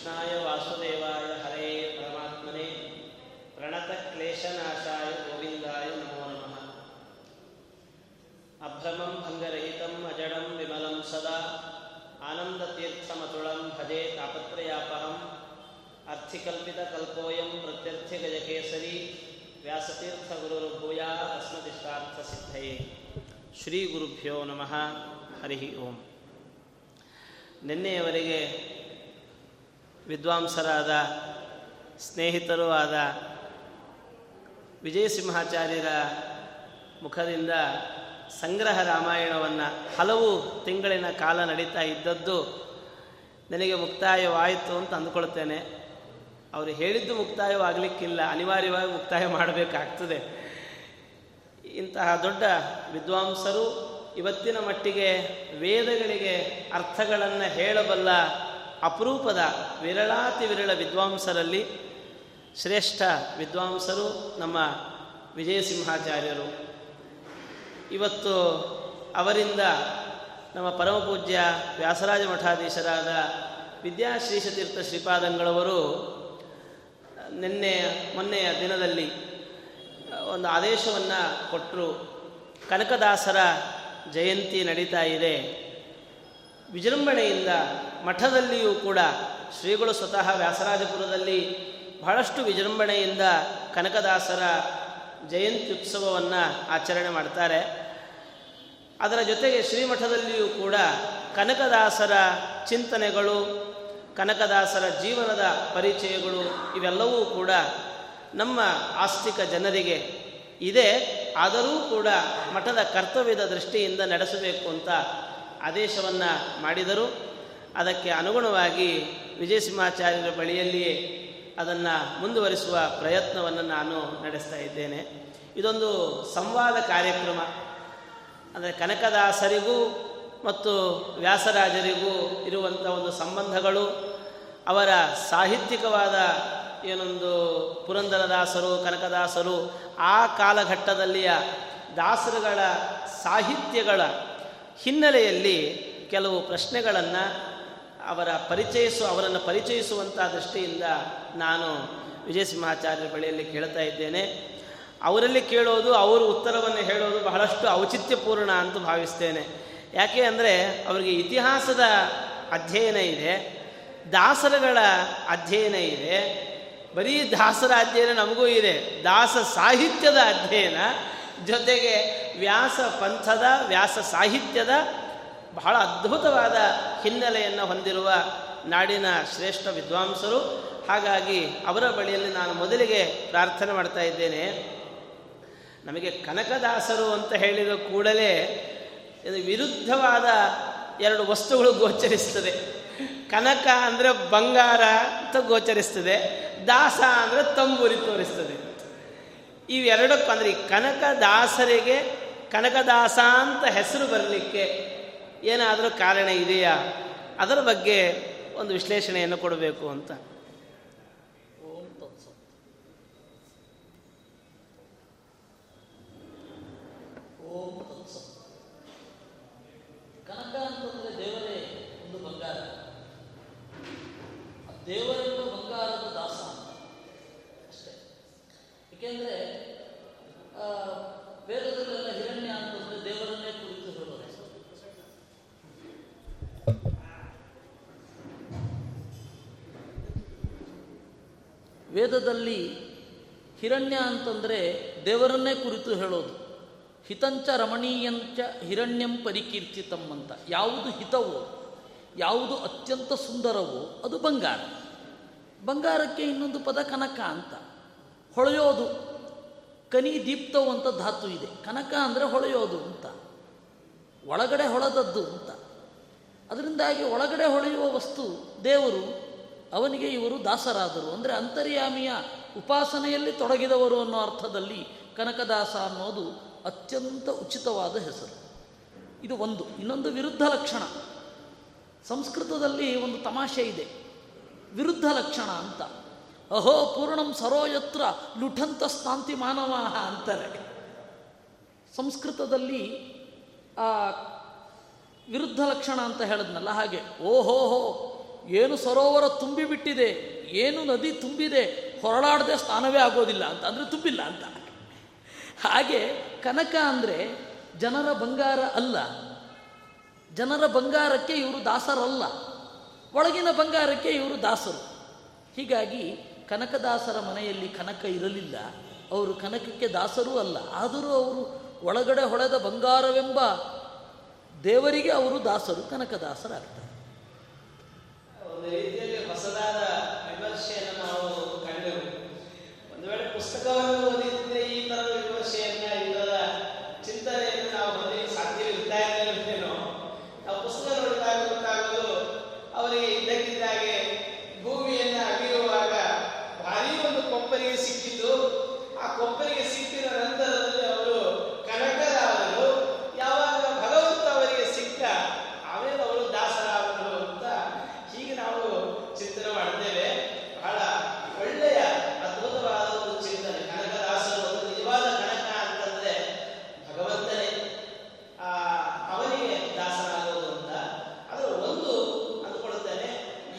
कृष्णाय वासुदेवाय हरे परमात्मने प्रणतक्लेशनाशाय गोविन्दाय नमो नमः अभ्रमं भङ्गरहितम् अजडं विमलं सदा आनन्दतीर्थमतुलं भजे तापत्रयापहम् अर्थिकल्पितकल्पोऽयं प्रत्यर्थिगजकेसरी व्यासतीर्थगुरुर्भूया अस्मदिष्टार्थसिद्धये ಶ್ರೀಗುರುಭ್ಯೋ ನಮಃ ಹರಿ ಓಂ ನಿನ್ನೆಯವರೆಗೆ ವಿದ್ವಾಂಸರಾದ, ಸ್ನೇಹಿತರೂ ಆದ ವಿಜಯಸಿಂಹಾಚಾರ್ಯರ ಮುಖದಿಂದ ಸಂಗ್ರಹ ರಾಮಾಯಣವನ್ನು ಹಲವು ತಿಂಗಳಿನ ಕಾಲ ನಡೀತಾ ಇದ್ದದ್ದು ನನಗೆ ಮುಕ್ತಾಯವಾಯಿತು ಅಂತ ಅಂದ್ಕೊಳ್ತೇನೆ ಅವರು ಹೇಳಿದ್ದು ಮುಕ್ತಾಯವಾಗಲಿಕ್ಕಿಲ್ಲ, ಅನಿವಾರ್ಯವಾಗಿ ಮುಕ್ತಾಯ ಮಾಡಬೇಕಾಗ್ತದೆ. ಇಂತಹ ದೊಡ್ಡ ವಿದ್ವಾಂಸರು ಇವತ್ತಿನ ಮಟ್ಟಿಗೆ ವೇದಗಳಿಗೆ ಅರ್ಥಗಳನ್ನು ಹೇಳಬಲ್ಲ ಅಪರೂಪದ ವಿರಳಾತಿ ವಿರಳ ವಿದ್ವಾಂಸರಲ್ಲಿ ಶ್ರೇಷ್ಠ ವಿದ್ವಾಂಸರು ನಮ್ಮ ವಿಜಯಸಿಂಹಾಚಾರ್ಯರು. ಇವತ್ತು ಅವರಿಂದ ನಮ್ಮ ಪರಮಪೂಜ್ಯ ವ್ಯಾಸರಾಜ ಮಠಾಧೀಶರಾದ ವಿದ್ಯಾಶ್ರೀಷತೀರ್ಥ ಶ್ರೀಪಾದಂಗಳವರು ನಿನ್ನೆ ಮೊನ್ನೆಯ ದಿನದಲ್ಲಿ ಒಂದು ಆದೇಶವನ್ನು ಕೊಟ್ಟರು ಕನಕದಾಸರ ಜಯಂತಿ ನಡೀತಾ ಇದೆ. ವಿಜೃಂಭಣೆಯಿಂದ ಮಠದಲ್ಲಿಯೂ ಕೂಡ ಶ್ರೀಗಳು ಸ್ವತಃ ವ್ಯಾಸರಾಜಪುರದಲ್ಲಿ ಬಹಳಷ್ಟು ವಿಜೃಂಭಣೆಯಿಂದ ಕನಕದಾಸರ ಜಯಂತಿ ಉತ್ಸವವನ್ನು ಆಚರಣೆ ಮಾಡ್ತಾರೆ. ಅದರ ಜೊತೆಗೆ ಶ್ರೀಮಠದಲ್ಲಿಯೂ ಕೂಡ ಕನಕದಾಸರ ಚಿಂತನೆಗಳು, ಕನಕದಾಸರ ಜೀವನದ ಪರಿಚಯಗಳು ಇವೆಲ್ಲವೂ ಕೂಡ ನಮ್ಮ ಆಸ್ತಿಕ ಜನರಿಗೆ ಇದೆ. ಆದರೂ ಕೂಡ ಮಠದ ಕರ್ತವ್ಯದ ದೃಷ್ಟಿಯಿಂದ ನಡೆಸಬೇಕು ಅಂತ ಆದೇಶವನ್ನು ಮಾಡಿದರು ಅದಕ್ಕೆ ಅನುಗುಣವಾಗಿ ವಿಜಯಸಿಂಹಾಚಾರ್ಯರ ಬಳಿಯಲ್ಲಿಯೇ ಅದನ್ನು ಮುಂದುವರಿಸುವ ಪ್ರಯತ್ನವನ್ನು ನಾನು ನಡೆಸ್ತಾ ಇದ್ದೇನೆ. ಇದೊಂದು ಸಂವಾದ ಕಾರ್ಯಕ್ರಮ. ಅಂದರೆ ಕನಕದಾಸರಿಗೂ ಮತ್ತು ವ್ಯಾಸರಾಜರಿಗೂ ಇರುವಂಥ ಒಂದು ಸಂಬಂಧಗಳು, ಅವರ ಸಾಹಿತ್ಯಿಕವಾದ ಏನೊಂದು ಪುರಂದರದಾಸರು, ಕನಕದಾಸರು, ಆ ಕಾಲಘಟ್ಟದಲ್ಲಿಯ ದಾಸರುಗಳ ಸಾಹಿತ್ಯಗಳ ಹಿನ್ನೆಲೆಯಲ್ಲಿ ಕೆಲವು ಪ್ರಶ್ನೆಗಳನ್ನು ಅವರ ಪರಿಚಯಿಸು, ಅವರನ್ನು ಪರಿಚಯಿಸುವಂಥ ದೃಷ್ಟಿಯಿಂದ ನಾನು ವಿಜಯ ಸಿಂಹಾಚಾರ್ಯರ ಬಳಿಯಲ್ಲಿ ಕೇಳ್ತಾ ಇದ್ದೇನೆ. ಅವರಲ್ಲಿ ಕೇಳೋದು, ಅವರು ಉತ್ತರವನ್ನು ಹೇಳೋದು ಬಹಳಷ್ಟು ಔಚಿತ್ಯಪೂರ್ಣ ಅಂತ ಭಾವಿಸ್ತೇನೆ. ಯಾಕೆ ಅಂದರೆ ಅವರಿಗೆ ಇತಿಹಾಸದ ಅಧ್ಯಯನ ಇದೆ, ದಾಸರಗಳ ಅಧ್ಯಯನ ಇದೆ, ಬರೀ ದಾಸರ ಅಧ್ಯಯನ ನಮಗೂ ಇದೆ, ದಾಸ ಸಾಹಿತ್ಯದ ಅಧ್ಯಯನ ಜೊತೆಗೆ ವ್ಯಾಸ ಪಂಥದ, ವ್ಯಾಸ ಸಾಹಿತ್ಯದ ಬಹಳ ಅದ್ಭುತವಾದ ಹಿನ್ನೆಲೆಯನ್ನು ಹೊಂದಿರುವ ನಾಡಿನ ಶ್ರೇಷ್ಠ ವಿದ್ವಾಂಸರು. ಹಾಗಾಗಿ ಅವರ ಬಳಿಯಲ್ಲಿ ನಾನು ಮೊದಲಿಗೆ ಪ್ರಾರ್ಥನೆ ಮಾಡ್ತಾ ಇದ್ದೇನೆ. ನಮಗೆ ಕನಕದಾಸರು ಅಂತ ಹೇಳಿದ ಕೂಡಲೇ ಇದು ವಿರುದ್ಧವಾದ ಎರಡು ವಸ್ತುಗಳು ಗೋಚರಿಸ್ತದೆ. ಕನಕ ಅಂದರೆ ಬಂಗಾರ ಅಂತ ಗೋಚರಿಸ್ತದೆ. ದಾಸ ಅಂದರೆ ತಂಬೂರಿ ತೋರಿಸ್ತದೆ. ಇವೆರಡಕ್ಕೂ ಅಂದರೆ ಈ ಕನಕದಾಸರಿಗೆ ಕನಕದಾಸ ಅಂತ ಹೆಸರು ಬರಲಿಕ್ಕೆ ಏನಾದರೂ ಕಾರಣ ಇದೆಯಾ? ಅದರ ಬಗ್ಗೆ ಒಂದು ವಿಶ್ಲೇಷಣೆಯನ್ನು ಕೊಡಬೇಕು ಅಂತ. ಕನಕ ದೇವರೇ, ಒಂದು ಬಂಗಾರ. ಆ ದೇವರೆಂಬ ಬಂಗಾರದ ದಾಸ ಅಷ್ಟೇ ಏಕೆಂದರೆ ವೇದದಲ್ಲೆಲ್ಲ ಹಿರಣ್ಯ ಅಂತಂದ್ರೆ ದೇವರನ್ನೇ ಕುರಿತು ಹೇಳೋದು. ವೇದದಲ್ಲಿ ಹಿರಣ್ಯ ಅಂತಂದರೆ ದೇವರನ್ನೇ ಕುರಿತು ಹೇಳೋದು. ಹಿತಂಚ ರಮಣೀಯಂಚ ಹಿರಣ್ಯಂ ಪರಿಕೀರ್ತಿತಂ ಅಂತ. ಯಾವುದು ಹಿತವೋ, ಯಾವುದು ಅತ್ಯಂತ ಸುಂದರವೋ, ಅದು ಬಂಗಾರ. ಬಂಗಾರಕ್ಕೆ ಇನ್ನೊಂದು ಪದ ಕನಕ ಅಂತ. ಹೊಳೆಯೋದು. ಕನಿ ದೀಪ್ತವು ಅಂತ ಧಾತು ಇದೆ. ಕನಕ ಅಂದರೆ ಹೊಳೆಯೋದು ಅಂತ. ಒಳಗಡೆ ಹೊಳೆದದ್ದು ಅಂತ. ಅದರಿಂದಾಗಿ ಒಳಗಡೆ ಹೊಳೆಯುವ ವಸ್ತು ದೇವರು, ಅವನಿಗೆ ಇವರು ದಾಸರಾದರು. ಅಂದರೆ ಅಂತರ್ಯಾಮಿಯ ಉಪಾಸನೆಯಲ್ಲಿ ತೊಡಗಿದವರು ಅನ್ನೋ ಅರ್ಥದಲ್ಲಿ ಕನಕದಾಸ ಅನ್ನೋದು ಅತ್ಯಂತ ಉಚಿತವಾದ ಹೆಸರು. ಇದು ಒಂದು. ಇನ್ನೊಂದು ವಿರುದ್ಧ ಲಕ್ಷಣ. ಸಂಸ್ಕೃತದಲ್ಲಿ ಒಂದು ತಮಾಷೆ ಇದೆ. ವಿರುದ್ಧ ಲಕ್ಷಣ ಅಂತ. ಅಹೋ ಪೂರ್ಣಂ ಸರೋಯತ್ರ ಲುಠಂತ ಸ್ನಾಂತಿ ಮಾನವ ಅಂತಾರೆ. ಸಂಸ್ಕೃತದಲ್ಲಿ ವಿರುದ್ಧ ಲಕ್ಷಣ ಅಂತ ಹೇಳಿದ್ನಲ್ಲ ಹಾಗೆ. ಓಹೋಹೋ ಏನು ಸರೋವರ ತುಂಬಿಬಿಟ್ಟಿದೆ ಏನು ನದಿ ತುಂಬಿದೆ, ಹೊರಳಾಡದೆ ಸ್ನಾನವೇ ಆಗೋದಿಲ್ಲ ಅಂತ, ಅಂದರೆ ತುಂಬಿಲ್ಲ ಅಂತ. ಹಾಗೆ ಕನಕ ಅಂದರೆ ಜನರ ಬಂಗಾರ ಅಲ್ಲ. ಜನರ ಬಂಗಾರಕ್ಕೆ ಇವರು ದಾಸರಲ್ಲ. ಒಳಗಿನ ಬಂಗಾರಕ್ಕೆ ಇವರು ದಾಸರು. ಹೀಗಾಗಿ ಕನಕದಾಸರ ಮನೆಯಲ್ಲಿ ಕನಕ ಇರಲಿಲ್ಲ. ಅವರು ಕನಕಕ್ಕೆ ದಾಸರೂ ಅಲ್ಲ, ಆದರೂ ಅವರು ಒಳಗಡೆ ಹೊಳೆದ ಬಂಗಾರವೆಂಬ ದೇವರಿಗೆ ಅವರು ದಾಸರು, ಕನಕದಾಸರಾಗ್ತಾರೆ. ಒಂದು ರೀತಿಯಲ್ಲಿ ನಾವು ಪುಸ್ತಕವನ್ನು ಓದಿದ್ರೆ ಈ ತರದ ವಿಮರ್ಶೆಯನ್ನ ಇವರ ಚಿಂತನೆಯನ್ನು ನಾವು ಹೊಂದಲಿಕ್ಕೆ ಸಾಧ್ಯವಿರ್ತಾ ಇದ್ದೇನೋ ನಾವು ಪುಸ್ತಕ ನೋಡಿದಾಗ ಗೊತ್ತಾಗೋದು ಅವರಿಗೆ ಇದ್ದಕ್ಕಿದ್ದಾಗೆ ಭೂಮಿಯನ್ನ ಅಗಿರುವಾಗ ಭಾರಿ ಒಂದು ಕೊಪ್ಪರಿಗೆ ಸಿಕ್ಕಿದ್ದು ಆ ಕೊಪ್ಪರಿಗೆ ಸಿಕ್ಕಿದ ನಂತರದಲ್ಲಿ ಅವರು ಕನಕರಾದರು ಯಾವಾಗ ಭಗವಂತ ಅವರಿಗೆ ಸಿಕ್ಕ ಆಮೇಲೆ ಅವರು ದಾಸರಾದರು ಅಂತ ಹೀಗೆ ನಾವು ಚಿಂತನೆ ಮಾಡ್ತೇವೆ ಬಹಳ ಒಳ್ಳೆಯ ಅದ್ಭುತವಾದ ಒಂದು ಚಿಂತನೆ ಕನಕದಾಸರು ಒಂದು ನಿಜವಾದ ಕನಕ ಅಂತಂದ್ರೆ ಭಗವಂತನೇ ಆ ಅವನಿಗೆ ದಾಸರಾಗೋದು ಅಂತ ಅದು ಒಂದು ಅಂದ್ಕೊಳ್ತೇನೆ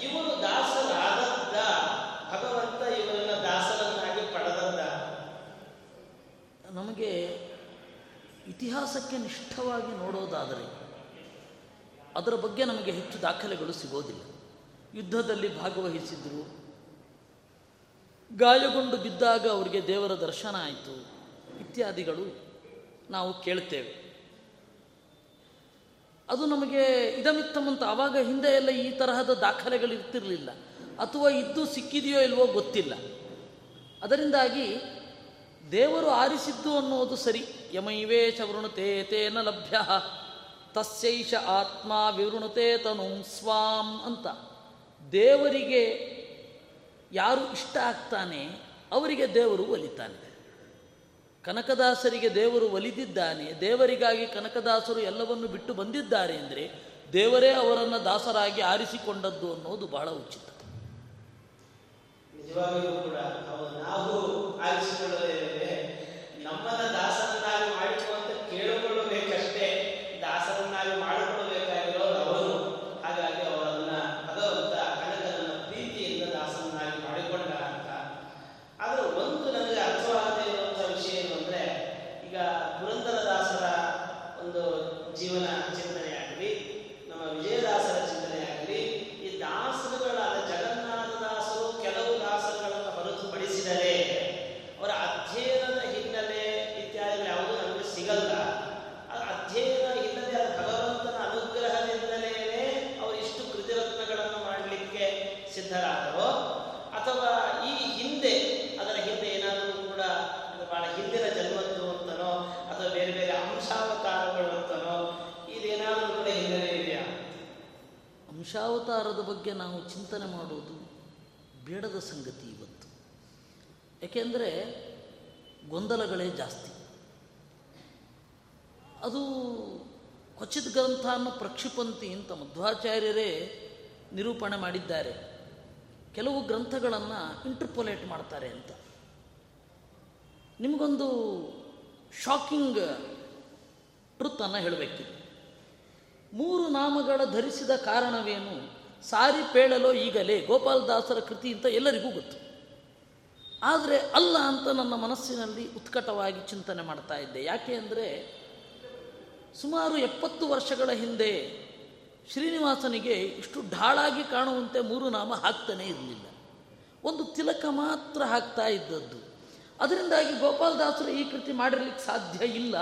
ಇವನು ದಾಸರಾದದ್ದ ಭಗವಂತ ಇವರನ್ನ ದಾಸರನ್ನಾಗಿ ಪಡೆದದ್ದ ನಮಗೆ ಇತಿಹಾಸಕ್ಕೆ ನಿಷ್ಠವಾಗಿ ನೋಡೋದಾದರೆ ಅದರ ಬಗ್ಗೆ ನಮಗೆ ಹೆಚ್ಚು ದಾಖಲೆಗಳು ಸಿಗೋದಿಲ್ಲ. ಯುದ್ಧದಲ್ಲಿ ಭಾಗವಹಿಸಿದ್ರು. ಗಾಯಗೊಂಡು ಬಿದ್ದಾಗ ಅವರಿಗೆ ದೇವರ ದರ್ಶನ ಆಯಿತು. ಇತ್ಯಾದಿಗಳು ನಾವು ಕೇಳ್ತೇವೆ. ಅದು ನಮಗೆ ಇದಮಿತ್ತಮಂತ ಆವಾಗ ಹಿಂದೆ ಎಲ್ಲ ಈ ತರಹದ ದಾಖಲೆಗಳು ಇರ್ತಿರಲಿಲ್ಲ. ಅಥವಾ ಇದ್ದು ಸಿಕ್ಕಿದೆಯೋ ಇಲ್ವೋ ಗೊತ್ತಿಲ್ಲ. ಅದರಿಂದಾಗಿ ದೇವರು ಆರಿಸಿದ್ದು ಅನ್ನೋದು ಸರಿ. ಯಮೈವೇಶ ವೃಣುತೆ ತೇನ ಲಭ್ಯ. ತಸ್ಯೈಷ ಆತ್ಮ ವಿವೃಣುತೆ ತನು ಸ್ವಾಂ ಅಂತ. ದೇವರಿಗೆ ಯಾರು ಇಷ್ಟ ಆಗ್ತಾನೆ, ಅವರಿಗೆ ದೇವರು ಒಲಿತಾನೆ. ಕನಕದಾಸರಿಗೆ ದೇವರು ಒಲಿದಿದ್ದಾನೆ. ದೇವರಿಗಾಗಿ ಕನಕದಾಸರು ಎಲ್ಲವನ್ನು ಬಿಟ್ಟು ಬಂದಿದ್ದಾರೆ ಅಂದರೆ ದೇವರೇ ಅವರನ್ನು ದಾಸರಾಗಿ ಆರಿಸಿಕೊಂಡದ್ದು ಅನ್ನೋದು ಬಹಳ ಉಚಿತ ನಿಜವಾಗಿಯೂ ಕೂಡ ನಾವು ನಾವು ಆರಿಸಿಕೊಳ್ಳಲೇವೆ ನಮ್ಮನ್ನ ದಾಸರನ್ನಾಗಿ ಮಾಡಿಕೊಳ್ಳುವಂತ ಕೇಳಿಕೊಳ್ಳಬೇಕಷ್ಟೇ ದಾಸರನ್ನಾಗಿ ಮಾಡಿಕೊಳ್ಳಬೇಕಾಗಿರೋರು ಅವರು ಹಾಗಾಗಿ ಅವರನ್ನ ಭಗವಂತ ಕನಕನನ್ನ ಪ್ರೀತಿಯಿಂದ ದಾಸರನ್ನಾಗಿ ಮಾಡಿಕೊಂಡ ಅಂತ ಆದ್ರೆ ಒಂದು ನನಗೆ ಅರ್ಥವಾಗದೇ ಇರುವಂತಹ ವಿಷಯ ಏನು ಅಂದ್ರೆ ಈಗ ಪುರಂದರದಾಸರ ಒಂದು ಜೀವನ ಚಿಂತನೆ ಆಗಲಿ ನಮ್ಮ ವಿಜಯದಾಸರ ಚಿಂತನೆ ಆಗಲಿ ಈ ದಾಸರುಗಳಾದ ಜಗನ್ನಾಥದಾಸರು ಕೆಲವು ದಾಸರುಗಳನ್ನು ಹೊರತುಪಡಿಸಿದರೆ ಅವರ ಅಧ್ಯಯನದ ಹಿನ್ನೆಲೆ ಇತ್ಯಾದಿಗಳು ಯಾವುದೂ ನಮಗೆ ಸಿಗಲ್ಲ ಆ ಅಧ್ಯಯನ ಹಿನ್ನೆಲೆ ಅದು ಭಗವಂತನ ಅನುಗ್ರಹದಿಂದಲೇ ಅವರು ಇಷ್ಟು ಕೃತಿರತ್ನಗಳನ್ನು ಮಾಡಲಿಕ್ಕೆ ಸಿದ್ಧರಾದರೋ ಅಥವಾ ಈ ಹಿಂದೆ ಅದರ ಹಿಂದೆ ಏನಾದರೂ ಕೂಡ ಅದು ಬಹಳ ಹಿಂದಿನ ಜನ್ಮದ್ದು ಅಂತನೋ ಅಥವಾ ಬೇರೆ ಬೇರೆ ಅಂಶಾವತಾರಗಳು ಅಂತನೋ ಇದೇನಾದರೂ ಕೂಡ ಹಿನ್ನೆಲೆ ಇದೆಯಾ ಅಂಶಾವತಾರದ ಬಗ್ಗೆ ನಾವು ಚಿಂತನೆ ಮಾಡೋದು ಬೇಡದ ಸಂಗತಿ ಇವತ್ತು. ಏಕೆಂದರೆ ಗೊಂದಲಗಳೇ ಜಾಸ್ತಿ. ಅದು ಕ್ವಚಿತ್ ಗ್ರಂಥಾನ್ನ ಪ್ರಕ್ಷಿಪಂತಿ ಅಂತ ಮಧ್ವಾಚಾರ್ಯರೇ ನಿರೂಪಣೆ ಮಾಡಿದ್ದಾರೆ. ಕೆಲವು ಗ್ರಂಥಗಳನ್ನು ಇಂಟರ್ಪೊಲೇಟ್ ಮಾಡ್ತಾರೆ ಅಂತ. ನಿಮಗೊಂದು ಶಾಕಿಂಗ್ ಟ್ರುತ್ತನ್ನು ಹೇಳಬೇಕು. ಮೂರು ನಾಮಗಳ ಧರಿಸಿದ ಕಾರಣವೇನು? ಸಾರಿ ಪೇಳಲೋ ಈಗಲೇ ಗೋಪಾಲದಾಸರ ಕೃತಿ ಅಂತ ಎಲ್ಲರಿಗೂ ಗೊತ್ತು. ಆದರೆ ಅಲ್ಲ ಅಂತ ನನ್ನ ಮನಸ್ಸಿನಲ್ಲಿ ಉತ್ಕಟವಾಗಿ ಚಿಂತನೆ ಮಾಡ್ತಾ ಇದ್ದೆ. ಯಾಕೆ ಅಂದರೆ ಸುಮಾರು ಎಪ್ಪತ್ತು ವರ್ಷಗಳ ಹಿಂದೆ ಶ್ರೀನಿವಾಸನಿಗೆ ಇಷ್ಟು ಢಾಳಾಗಿ ಕಾಣುವಂತೆ ಮೂರು ನಾಮ ಹಾಕ್ತಾನೇ ಇರಲಿಲ್ಲ. ಒಂದು ತಿಲಕ ಮಾತ್ರ ಹಾಕ್ತಾ ಇದ್ದದ್ದು. ಅದರಿಂದಾಗಿ ಗೋಪಾಲದಾಸರು ಈ ಕೃತಿ ಮಾಡಿರಲಿಕ್ಕೆ ಸಾಧ್ಯ ಇಲ್ಲ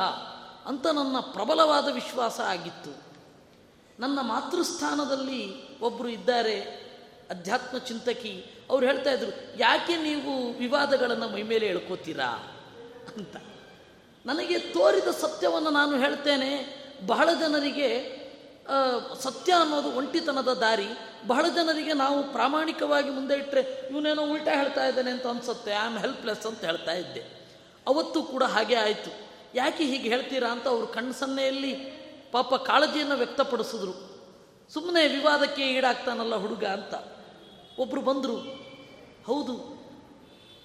ಅಂತ ನನ್ನ ಪ್ರಬಲವಾದ ವಿಶ್ವಾಸ ಆಗಿತ್ತು. ನನ್ನ ಮಾತೃಸ್ಥಾನದಲ್ಲಿ ಒಬ್ಬರು ಇದ್ದಾರೆ, ಅಧ್ಯಾತ್ಮ ಚಿಂತಕಿ, ಅವ್ರು ಹೇಳ್ತಾ ಇದ್ರು, ಯಾಕೆ ನೀವು ವಿವಾದಗಳನ್ನು ಮೈಮೇಲೆ ಹೇಳ್ಕೋತೀರಾ ಅಂತ. ನನಗೆ ತೋರಿದ ಸತ್ಯವನ್ನು ನಾನು ಹೇಳ್ತೇನೆ, ಬಹಳ ಜನರಿಗೆ ಸತ್ಯ ಅನ್ನೋದು ಒಂಟಿತನದ ದಾರಿ. ಬಹಳ ಜನರಿಗೆ ನಾವು ಪ್ರಾಮಾಣಿಕವಾಗಿ ಮುಂದೆ ಇಟ್ಟರೆ ಇವನೇನೋ ಉಲ್ಟಾ ಹೇಳ್ತಾ ಇದ್ದಾನೆ ಅಂತ ಅನ್ಸುತ್ತೆ, ಐ ಆಮ್ ಹೆಲ್ಪ್ಲೆಸ್ ಅಂತ ಹೇಳ್ತಾ ಇದ್ದೆ. ಅವತ್ತು ಕೂಡ ಹಾಗೆ ಆಯಿತು. ಯಾಕೆ ಹೀಗೆ ಹೇಳ್ತೀರಾ ಅಂತ ಅವರು ಕಣ್ಣು ಸನ್ನೆಯಲ್ಲಿ ಪಾಪ ಕಾಳಜಿಯನ್ನು ವ್ಯಕ್ತಪಡಿಸಿದ್ರು. ಸುಮ್ಮನೆ ವಿವಾದಕ್ಕೆ ಈಡಾಗ್ತಾನಲ್ಲ ಹುಡುಗ ಅಂತ. ಒಬ್ಬರು ಬಂದರು, ಹೌದು,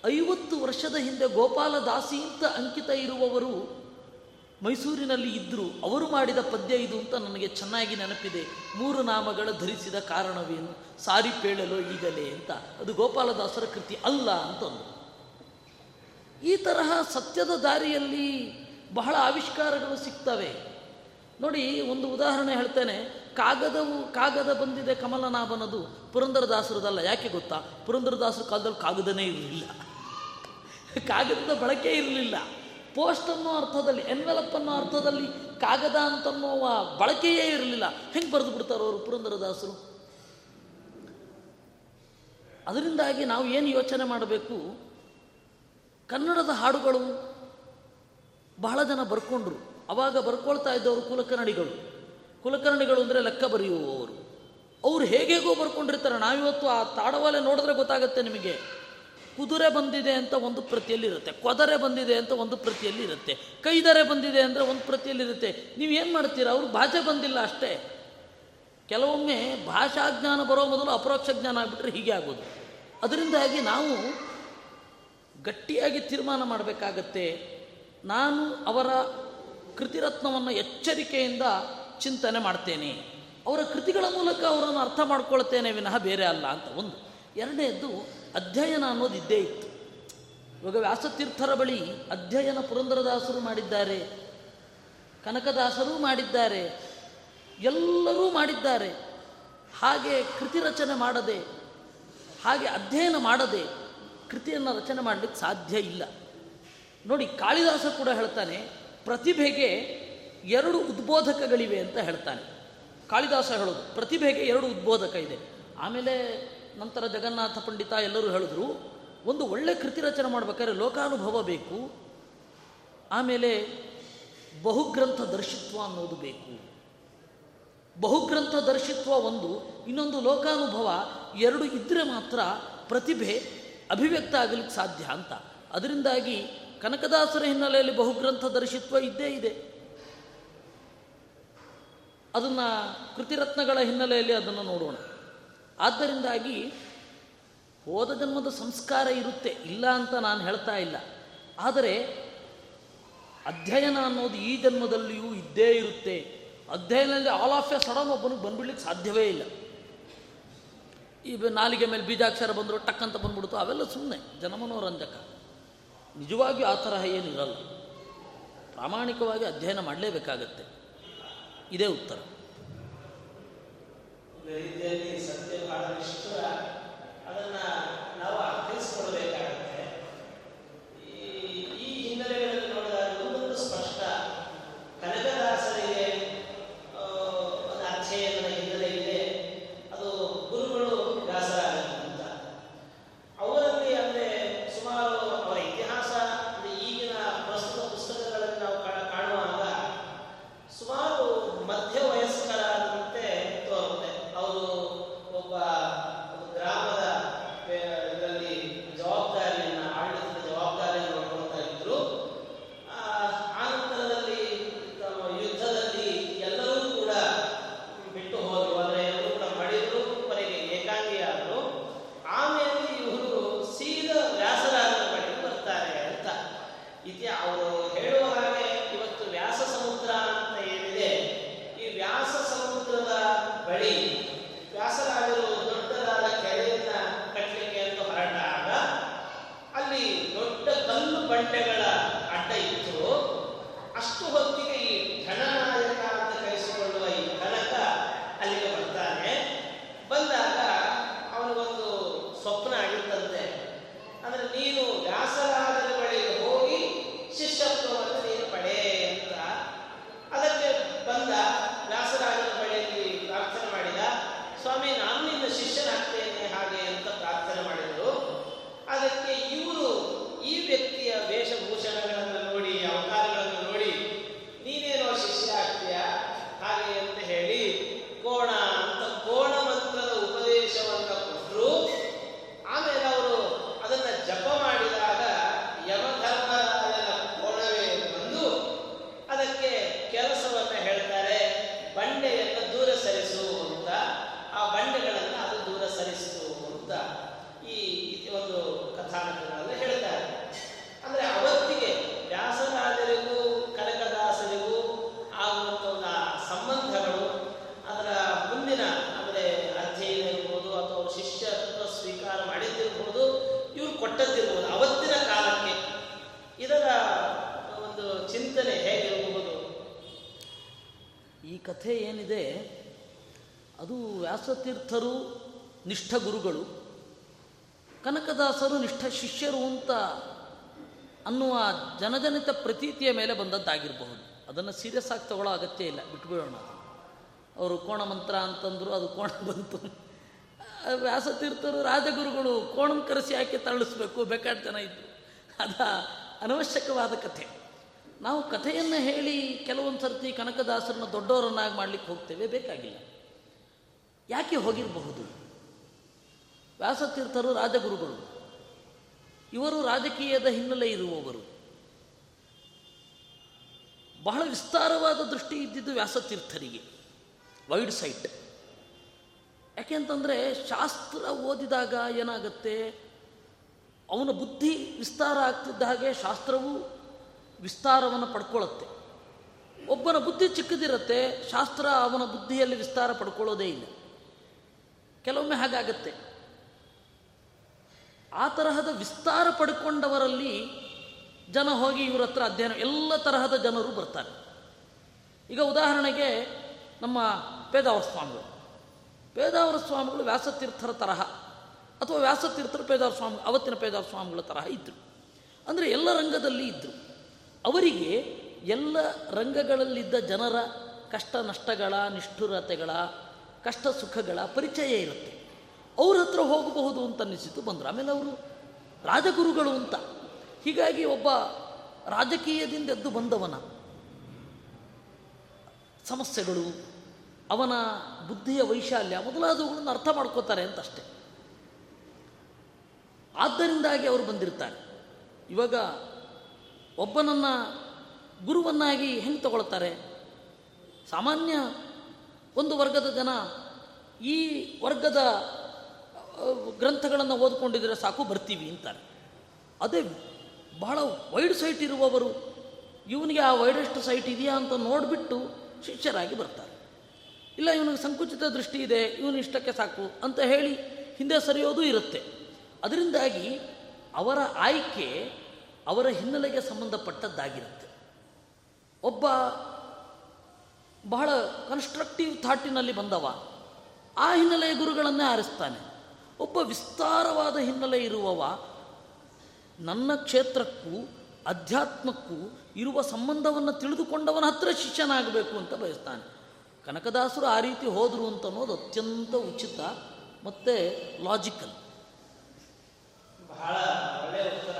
ಐವತ್ತು ವರ್ಷದ ಹಿಂದೆ ಗೋಪಾಲದಾಸಿ ಅಂತ ಅಂಕಿತ ಇರುವವರು ಮೈಸೂರಿನಲ್ಲಿ ಇದ್ದರು ಅವರು ಮಾಡಿದ ಪದ್ಯ ಇದು ಅಂತ ನನಗೆ ಚೆನ್ನಾಗಿ ನೆನಪಿದೆ. ಮೂರು ನಾಮಗಳ ಧರಿಸಿದ ಕಾರಣವೇನು? ಸಾರಿ ಪೇಳಲೋ ಈಗಲೇ ಅಂತ. ಅದು ಗೋಪಾಲದಾಸರ ಕೃತಿ ಅಲ್ಲ ಅಂತಂದು. ಈ ತರಹ ಸತ್ಯದ ದಾರಿಯಲ್ಲಿ ಬಹಳ ಆವಿಷ್ಕಾರಗಳು ಸಿಗ್ತವೆ. ನೋಡಿ, ಒಂದು ಉದಾಹರಣೆ ಹೇಳ್ತೇನೆ. ಕಾಗದವು, ಕಾಗದ ಬಂದಿದೆ ಕಮಲನಾಭನದು. ಪುರಂದರದಾಸರದಲ್ಲ, ಯಾಕೆ ಗೊತ್ತಾ? ಪುರಂದರದಾಸರ ಕಾಲದಲ್ಲಿ ಕಾಗದನೇ ಇರಲಿಲ್ಲ. ಕಾಗದದ ಬಳಕೆ ಇರಲಿಲ್ಲ. ಪೋಸ್ಟ್ ಅನ್ನೋ ಅರ್ಥದಲ್ಲಿ ಎನ್ವೆಲಪ್ ಅನ್ನೋ ಅರ್ಥದಲ್ಲಿ ಕಾಗದ ಅಂತನ್ನುವ ಬಳಕೆಯೇ ಇರಲಿಲ್ಲ. ಹೆಂಗೆ ಬರೆದು ಬಿಡ್ತಾರೋ ಅವರು ಪುರಂದರದಾಸರು? ಅದರಿಂದಾಗಿ ನಾವು ಏನು ಯೋಚನೆ ಮಾಡಬೇಕು? ಕನ್ನಡದ ಹಾಡುಗಳು ಬಹಳ ಜನ ಬರ್ಕೊಂಡ್ರು. ಅವಾಗ ಬರ್ಕೊಳ್ತಾ ಇದ್ದವರು ಕುಲಕನ್ನಡಿಗಳು ಕುಲಕನ್ನಡಿಗಳು ಅಂದರೆ ಲೆಕ್ಕ ಬರೆಯುವವರು. ಅವರು ಹೇಗೇಗೋ ಬರ್ಕೊಂಡಿರ್ತಾರೆ ನಾವಿವತ್ತು ಆ ತಾಡವಾಲೆ ನೋಡಿದ್ರೆ ಗೊತ್ತಾಗುತ್ತೆ ನಿಮಗೆ. ಕುದುರೆ ಬಂದಿದೆ ಅಂತ ಒಂದು ಪ್ರತಿಯಲ್ಲಿ ಇರುತ್ತೆ. ಕೊದರೆ ಬಂದಿದೆ ಅಂತ ಒಂದು ಪ್ರತಿಯಲ್ಲಿ ಇರುತ್ತೆ. ಕೈದರೆ ಬಂದಿದೆ ಅಂದರೆ ಒಂದು ಪ್ರತಿಯಲ್ಲಿರುತ್ತೆ ಇರುತ್ತೆ. ಏನು ಮಾಡ್ತೀರಾ? ಅವ್ರಿಗೆ ಭಾಷೆ ಬಂದಿಲ್ಲ ಅಷ್ಟೇ. ಕೆಲವೊಮ್ಮೆ ಭಾಷಾ ಜ್ಞಾನ ಬರೋ ಮೊದಲು ಅಪರೋಕ್ಷ ಜ್ಞಾನ ಆಗಿಬಿಟ್ರೆ ಹೀಗೆ ಆಗೋದು. ಅದರಿಂದಾಗಿ ನಾವು ಗಟ್ಟಿಯಾಗಿ ತೀರ್ಮಾನ ಮಾಡಬೇಕಾಗತ್ತೆ. ನಾನು ಅವರ ಕೃತಿರತ್ನವನ್ನು ಎಚ್ಚರಿಕೆಯಿಂದ ಚಿಂತನೆ ಮಾಡ್ತೇನೆ. ಅವರ ಕೃತಿಗಳ ಮೂಲಕ ಅವರನ್ನು ಅರ್ಥ ಮಾಡ್ಕೊಳ್ತೇನೆ ವಿನಃ ಬೇರೆ ಅಲ್ಲ ಅಂತ ಒಂದು. ಎರಡನೇದ್ದು ಅಧ್ಯಯನ ಅನ್ನೋದು ಇದ್ದೇ ಇತ್ತು. ಇವಾಗ ವ್ಯಾಸತೀರ್ಥರ ಬಳಿ ಅಧ್ಯಯನ ಪುರಂದರದಾಸರು ಮಾಡಿದ್ದಾರೆ. ಕನಕದಾಸರು ಮಾಡಿದ್ದಾರೆ. ಎಲ್ಲರೂ ಮಾಡಿದ್ದಾರೆ. ಹಾಗೆ ಕೃತಿ ರಚನೆ ಮಾಡದೆ, ಹಾಗೆ ಅಧ್ಯಯನ ಮಾಡದೆ ಕೃತಿಯನ್ನು ರಚನೆ ಮಾಡಲಿಕ್ಕೆ ಸಾಧ್ಯ ಇಲ್ಲ. ನೋಡಿ, ಕಾಳಿದಾಸ ಕೂಡ ಹೇಳ್ತಾನೆ, ಪ್ರತಿಭೆಗೆ ಎರಡು ಉದ್ಬೋಧಕಗಳಿವೆ ಅಂತ ಹೇಳ್ತಾನೆ. ಕಾಳಿದಾಸ ಹೇಳೋದು, ಪ್ರತಿಭೆಗೆ ಎರಡು ಉದ್ಬೋಧಕ ಇದೆ. ಆಮೇಲೆ ನಂತರ ಜಗನ್ನಾಥ ಪಂಡಿತ ಎಲ್ಲರೂ ಹೇಳಿದ್ರು, ಒಂದು ಒಳ್ಳೆ ಕೃತಿ ರಚನೆ ಮಾಡಬೇಕಾದ್ರೆ ಲೋಕಾನುಭವ ಬೇಕು, ಆಮೇಲೆ ಬಹುಗ್ರಂಥ ದರ್ಶಿತ್ವ ಅನ್ನೋದು ಬೇಕು. ಬಹುಗ್ರಂಥ ದರ್ಶಿತ್ವ ಒಂದು, ಇನ್ನೊಂದು ಲೋಕಾನುಭವ, ಎರಡು ಇದ್ದರೆ ಮಾತ್ರ ಪ್ರತಿಭೆ ಅಭಿವ್ಯಕ್ತ ಆಗಲಿಕ್ಕೆ ಸಾಧ್ಯ ಅಂತ. ಅದರಿಂದಾಗಿ ಕನಕದಾಸರ ಹಿನ್ನೆಲೆಯಲ್ಲಿ ಬಹುಗ್ರಂಥ ದರ್ಶಿತ್ವ ಇದ್ದೇ ಇದೆ. ಅದನ್ನು ಕೃತಿರತ್ನಗಳ ಹಿನ್ನೆಲೆಯಲ್ಲಿ ಅದನ್ನು ನೋಡೋಣ. ಆದ್ದರಿಂದಾಗಿ ಹೋದ ಜನ್ಮದ ಸಂಸ್ಕಾರ ಇರುತ್ತೆ, ಇಲ್ಲ ಅಂತ ನಾನು ಹೇಳ್ತಾ ಇಲ್ಲ. ಆದರೆ ಅಧ್ಯಯನ ಅನ್ನೋದು ಈ ಜನ್ಮದಲ್ಲಿಯೂ ಇದ್ದೇ ಇರುತ್ತೆ. ಅಧ್ಯಯನದಲ್ಲಿ ಆಲ್ ಆಫ್ ಎ ಸಡನ್ ಒಬ್ಬನಿಗೆ ಬಂದ್ಬಿಡ್ಲಿಕ್ಕೆ ಸಾಧ್ಯವೇ ಇಲ್ಲ. ಈ ನಾಲಿಗೆ ಮೇಲೆ ಬೀಜಾಕ್ಷರ ಬಂದರು ಟಕ್ ಅಂತ ಬಂದ್ಬಿಡ್ತು, ಅವೆಲ್ಲ ಸುಮ್ಮನೆ ಜನಮನೋರಂಜಕ. ನಿಜವಾಗಿಯೂ ಆ ತರಹ ಏನಿರಲ್ಲ ಪ್ರಾಮಾಣಿಕವಾಗಿ ಅಧ್ಯಯನ ಮಾಡಲೇಬೇಕಾಗತ್ತೆ. ಇದೇ ಉತ್ತರ. ಸತ್ಯ ಬಹಳ ಅದನ್ನ ನಾವು ಅರ್ಥೈಸಿಕೊಳ್ಬೇಕಾಗುತ್ತೆ. ವ್ಯಾಸತೀರ್ಥರು ನಿಷ್ಠ ಗುರುಗಳು, ಕನಕದಾಸರು, ನಿಷ್ಠ ಶಿಷ್ಯರು ಅಂತ ಅನ್ನುವ ಜನಜನಿತ ಪ್ರತೀತಿಯ ಮೇಲೆ ಬಂದದ್ದಾಗಿರಬಹುದು. ಅದನ್ನು ಸೀರಿಯಸ್ ಆಗಿ ತಗೊಳ್ಳೋ ಅಗತ್ಯ ಇಲ್ಲ, ಬಿಟ್ಬಿಡೋಣ ಅವರು ಕೋಣ ಮಂತ್ರ ಅಂತಂದ್ರು, ಅದು ಕೋಣ ಬಂತು. ವ್ಯಾಸತೀರ್ಥರು ರಾಜಗುರುಗಳು ಕೋಣಂ ಕರೆಸಿ ಹಾಕಿ ತರಳಿಸ್ಬೇಕು, ಬೇಕಾದ ಜನ ಇದ್ದು ಅದ ಅನವಶ್ಯಕವಾದ ಕಥೆ. ನಾವು ಕಥೆಯನ್ನು ಹೇಳಿ ಕೆಲವೊಂದು ಸರ್ತಿ ಕನಕದಾಸರನ್ನ ದೊಡ್ಡವರನ್ನಾಗಿ ಮಾಡಲಿಕ್ಕೆ ಹೋಗ್ತೇವೆ, ಬೇಕಾಗಿಲ್ಲ. ಯಾಕೆ ಹೋಗಿರಬಹುದು? ವ್ಯಾಸತೀರ್ಥರು ರಾಜಗುರುಗಳು. ಇವರು ರಾಜಕೀಯದ ಹಿನ್ನೆಲೆ ಇರುವವರು. ಬಹಳ ವಿಸ್ತಾರವಾದ ದೃಷ್ಟಿ ಇದ್ದಿದ್ದು ವ್ಯಾಸತೀರ್ಥರಿಗೆ. Wide site. ಯಾಕೆಂತಂದರೆ ಶಾಸ್ತ್ರ ಓದಿದಾಗ ಏನಾಗುತ್ತೆ? ಅವನ ಬುದ್ಧಿ ವಿಸ್ತಾರ ಆಗ್ತಿದ್ದ ಹಾಗೆ ಶಾಸ್ತ್ರವು ವಿಸ್ತಾರವನ್ನು ಪಡ್ಕೊಳ್ಳುತ್ತೆ ಒಬ್ಬನ ಬುದ್ಧಿ ಚಿಕ್ಕದಿರುತ್ತೆ, ಶಾಸ್ತ್ರ ಅವನ ಬುದ್ಧಿಯಲ್ಲಿ ವಿಸ್ತಾರ ಪಡ್ಕೊಳ್ಳೋದೇ ಇಲ್ಲ. ಕೆಲವೊಮ್ಮೆ ಹಾಗಾಗತ್ತೆ. ಆ ತರಹದ ವಿಸ್ತಾರ ಪಡ್ಕೊಂಡವರಲ್ಲಿ ಜನ ಹೋಗಿ ಇವರ ಹತ್ರ ಅಧ್ಯಯನ, ಎಲ್ಲ ತರಹದ ಜನರು ಬರ್ತಾರೆ. ಈಗ ಉದಾಹರಣೆಗೆ ನಮ್ಮ ಪೇದಾವರ ಸ್ವಾಮಿಗಳು ಪೇದಾವರ ಸ್ವಾಮಿಗಳು ವ್ಯಾಸತೀರ್ಥರ ತರಹ, ಅಥವಾ ವ್ಯಾಸತೀರ್ಥರು ಪೇದಾವರ ಸ್ವಾಮಿ ಅವತ್ತಿನ ಪೇದಾವರ ಸ್ವಾಮಿಗಳ ತರಹ ಇದ್ದರು ಅಂದರೆ ಎಲ್ಲ ರಂಗದಲ್ಲಿ ಇದ್ದರು ಅವರಿಗೆ ಎಲ್ಲ ರಂಗಗಳಲ್ಲಿದ್ದ ಜನರ ಕಷ್ಟ ನಷ್ಟಗಳ, ನಿಷ್ಠುರತೆಗಳ ಕಷ್ಟ ಸುಖಗಳ ಪರಿಚಯ ಇರುತ್ತೆ. ಅವ್ರ ಹತ್ರ ಹೋಗಬಹುದು ಅಂತ ಅನ್ನಿಸಿತು ಬಂದರು. ಆಮೇಲೆ ಅವರು ರಾಜಗುರುಗಳು ಅಂತ. ಹೀಗಾಗಿ ಒಬ್ಬ ರಾಜಕೀಯದಿಂದ ಎದ್ದು ಬಂದವನ. ಸಮಸ್ಯೆಗಳು, ಅವನ ಬುದ್ಧಿಯ ವೈಶಾಲ್ಯ ಮೊದಲಾದವುಗಳನ್ನು ಅರ್ಥ ಮಾಡ್ಕೋತಾರೆ ಅಂತ ಅಷ್ಟೆ ಆದ್ದರಿಂದಾಗಿ ಅವರು ಬಂದಿರ್ತಾರೆ. ಇವಾಗ ಒಬ್ಬನನ್ನು ಗುರುವನ್ನಾಗಿ ಹೆಂಗೆ ತಗೊಳ್ತಾರೆ? ಸಾಮಾನ್ಯ ಒಂದು ವರ್ಗದ ಜನ ಈ ವರ್ಗದ ಗ್ರಂಥಗಳನ್ನು ಓದ್ಕೊಂಡಿದ್ರೆ ಸಾಕು, ಬರ್ತೀವಿ ಅಂತಾರೆ. ಅದೇ ಬಹಳ ವೈಡ್ ಸೈಟ್ ಇರುವವರು ಇವನಿಗೆ ಆ ವೈಡೆಸ್ಟ್ ಸೈಟ್ ಇದೆಯಾ ಅಂತ ನೋಡಿಬಿಟ್ಟು ಶಿಷ್ಯರಾಗಿ ಬರ್ತಾರೆ. ಇಲ್ಲ, ಇವನಿಗೆ ಸಂಕುಚಿತ ದೃಷ್ಟಿ ಇದೆ, ಇವನು ಇಷ್ಟಕ್ಕೆ ಸಾಕು ಅಂತ ಹೇಳಿ ಹಿಂದೆ ಸರಿಯೋದು ಇರುತ್ತೆ. ಅದರಿಂದಾಗಿ ಅವರ ಆಯ್ಕೆ ಅವರ ಹಿನ್ನೆಲೆಗೆ ಸಂಬಂಧಪಟ್ಟದ್ದಾಗಿರುತ್ತೆ. ಒಬ್ಬ ಬಹಳ ಕನ್ಸ್ಟ್ರಕ್ಟಿವ್ ಥಾಟಿನಲ್ಲಿ ಬಂದವ. ಆ ಹಿನ್ನೆಲೆಯ ಗುರುಗಳನ್ನೇ ಆರಿಸ್ತಾನೆ. ಒಬ್ಬ ವಿಸ್ತಾರವಾದ ಹಿನ್ನೆಲೆ ಇರುವವ ನನ್ನ ಕ್ಷೇತ್ರಕ್ಕೂ, ಅಧ್ಯಾತ್ಮಕ್ಕೂ ಇರುವ ಸಂಬಂಧವನ್ನು ತಿಳಿದುಕೊಂಡವನ ಹತ್ರ ಶಿಷ್ಯನಾಗಬೇಕು ಅಂತ ಬಯಸ್ತಾನೆ. ಕನಕದಾಸರು ಆ ರೀತಿ ಹೋದರು ಅಂತ ಅನ್ನೋದು ಅತ್ಯಂತ ಉಚಿತ ಮತ್ತು ಲಾಜಿಕಲ್ ಬಹಳ ಒಳ್ಳೆಯ ಉತ್ತರ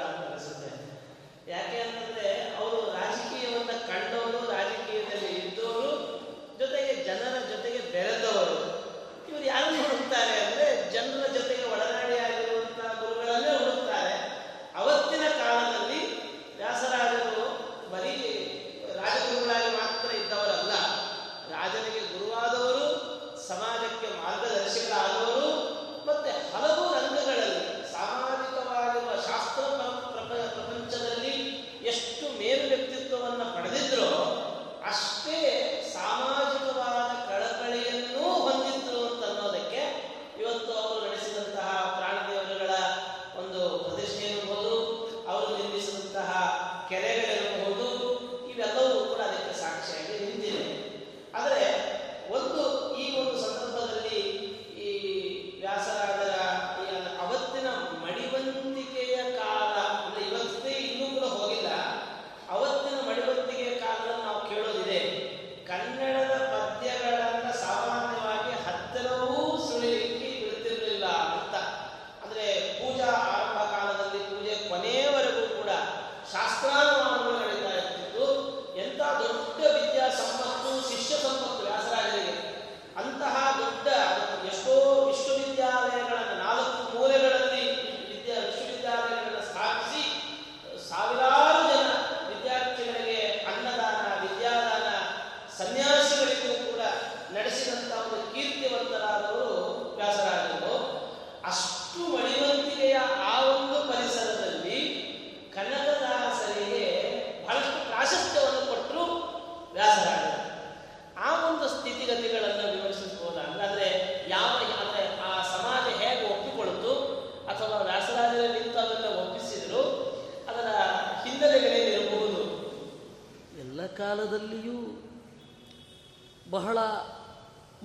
ಬಹಳ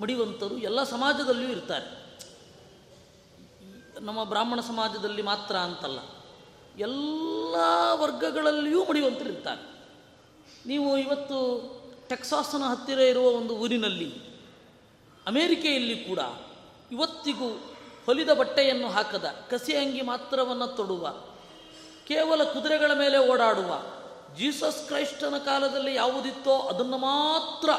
ಮಡಿವಂತರು ಎಲ್ಲ ಸಮಾಜದಲ್ಲಿಯೂ ಇರ್ತಾರೆ. ನಮ್ಮ ಬ್ರಾಹ್ಮಣ ಸಮಾಜದಲ್ಲಿ ಮಾತ್ರ ಅಂತಲ್ಲ. ಎಲ್ಲ ವರ್ಗಗಳಲ್ಲಿಯೂ ಮಡಿವಂತರು ಇರ್ತಾರೆ. ನೀವು ಇವತ್ತು ಟೆಕ್ಸಾಸ್ನ ಹತ್ತಿರ ಇರುವ ಒಂದು ಊರಿನಲ್ಲಿ, ಅಮೇರಿಕೆಯಲ್ಲಿ ಕೂಡ ಇವತ್ತಿಗೂ ಹೊಲಿದ ಬಟ್ಟೆಯನ್ನು ಹಾಕದ ಕಸಿ ಅಂಗಿ ಮಾತ್ರವನ್ನು ತೊಡುವ, ಕೇವಲ ಕುದುರೆಗಳ ಮೇಲೆ ಓಡಾಡುವ, ಜೀಸಸ್ ಕ್ರೈಸ್ಟನ ಕಾಲದಲ್ಲಿ ಯಾವುದಿತ್ತೋ ಅದನ್ನು ಮಾತ್ರ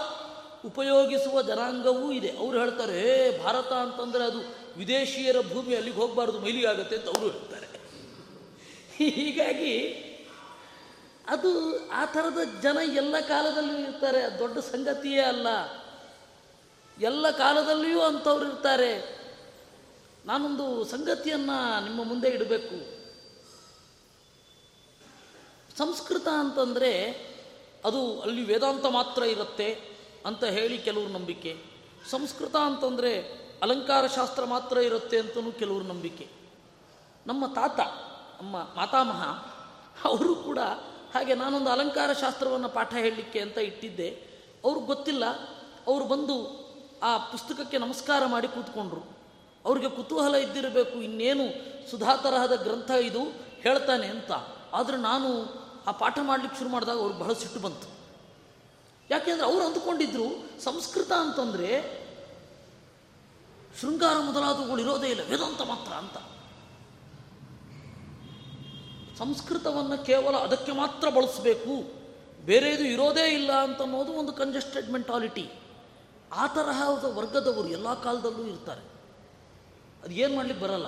ಉಪಯೋಗಿಸುವ ಜನಾಂಗವೂ ಇದೆ. ಅವರು ಹೇಳ್ತಾರೆ ಏ ಭಾರತ ಅಂತಂದರೆ ಅದು ವಿದೇಶಿಯರ ಭೂಮಿ ಅಲ್ಲಿಗೆ ಹೋಗಬಾರ್ದು, ಮೈಲಿಗೆ ಆಗುತ್ತೆ ಅಂತ ಅವರು ಹೇಳ್ತಾರೆ. ಹೀಗಾಗಿ ಅದು ಆ ಥರದ ಜನ ಎಲ್ಲ ಕಾಲದಲ್ಲೂ ಇರ್ತಾರೆ. ದೊಡ್ಡ ಸಂಗತಿಯೇ ಅಲ್ಲ. ಎಲ್ಲ ಕಾಲದಲ್ಲಿಯೂ ಅಂಥವ್ರು ಇರ್ತಾರೆ. ನಾನೊಂದು ಸಂಗತಿಯನ್ನು ನಿಮ್ಮ ಮುಂದೆ ಇಡಬೇಕು. ಸಂಸ್ಕೃತ ಅಂತಂದರೆ ಅದು ಅಲ್ಲಿ ವೇದಾಂತ ಮಾತ್ರ ಇರುತ್ತೆ. ಅಂತ ಹೇಳಿ ಕೆಲವ್ರ ನಂಬಿಕೆ. ಸಂಸ್ಕೃತ ಅಂತಂದರೆ ಅಲಂಕಾರ ಶಾಸ್ತ್ರ ಮಾತ್ರ ಇರುತ್ತೆ ಅಂತಲೂ ಕೆಲವ್ರ ನಂಬಿಕೆ. ನಮ್ಮ ತಾತ, ನಮ್ಮ ಮಾತಾಮಹ ಅವರು ಕೂಡ ಹಾಗೆ ನಾನೊಂದು ಅಲಂಕಾರ ಶಾಸ್ತ್ರವನ್ನು ಪಾಠ ಹೇಳಲಿಕ್ಕೆ ಅಂತ ಇಟ್ಟಿದ್ದೆ. ಅವ್ರಿಗೆ ಗೊತ್ತಿಲ್ಲ, ಅವರು ಬಂದು ಆ ಪುಸ್ತಕಕ್ಕೆ ನಮಸ್ಕಾರ ಮಾಡಿ ಕೂತ್ಕೊಂಡ್ರು. ಅವ್ರಿಗೆ ಕುತೂಹಲ ಇದ್ದಿರಬೇಕು, ಇನ್ನೇನು ಸುಧಾ ತರಹದ ಗ್ರಂಥ ಇದು, ಹೇಳ್ತಾನೆ ಅಂತ. ಆದರೆ ನಾನು ಆ ಪಾಠ ಮಾಡಲಿಕ್ಕೆ ಶುರು ಮಾಡಿದಾಗ ಅವ್ರಿಗೆ ಬಹಳ ಸಿಟ್ಟು ಬಂತು. ಯಾಕೆಂದ್ರೆ ಅವರು ಅಂದುಕೊಂಡಿದ್ರು, ಸಂಸ್ಕೃತ ಅಂತಂದರೆ ಶೃಂಗಾರ ಮೊದಲಾದವುಗಳು ಇರೋದೇ ಇಲ್ಲ, ವೇದಾಂತ ಮಾತ್ರ ಅಂತ. ಸಂಸ್ಕೃತವನ್ನು ಕೇವಲ ಅದಕ್ಕೆ ಮಾತ್ರ ಬಳಸಬೇಕು, ಬೇರೆದು ಇರೋದೇ ಇಲ್ಲ ಅಂತ ಅನ್ನೋದು ಒಂದು ಕಂಜೆಸ್ಟೆಡ್ ಮೆಂಟಾಲಿಟಿ ಆ ತರಹದ ವರ್ಗದವರು ಎಲ್ಲ ಕಾಲದಲ್ಲೂ ಇರ್ತಾರೆ. ಅದು ಏನು ಮಾಡಲಿಕ್ಕೆ ಬರಲ್ಲ.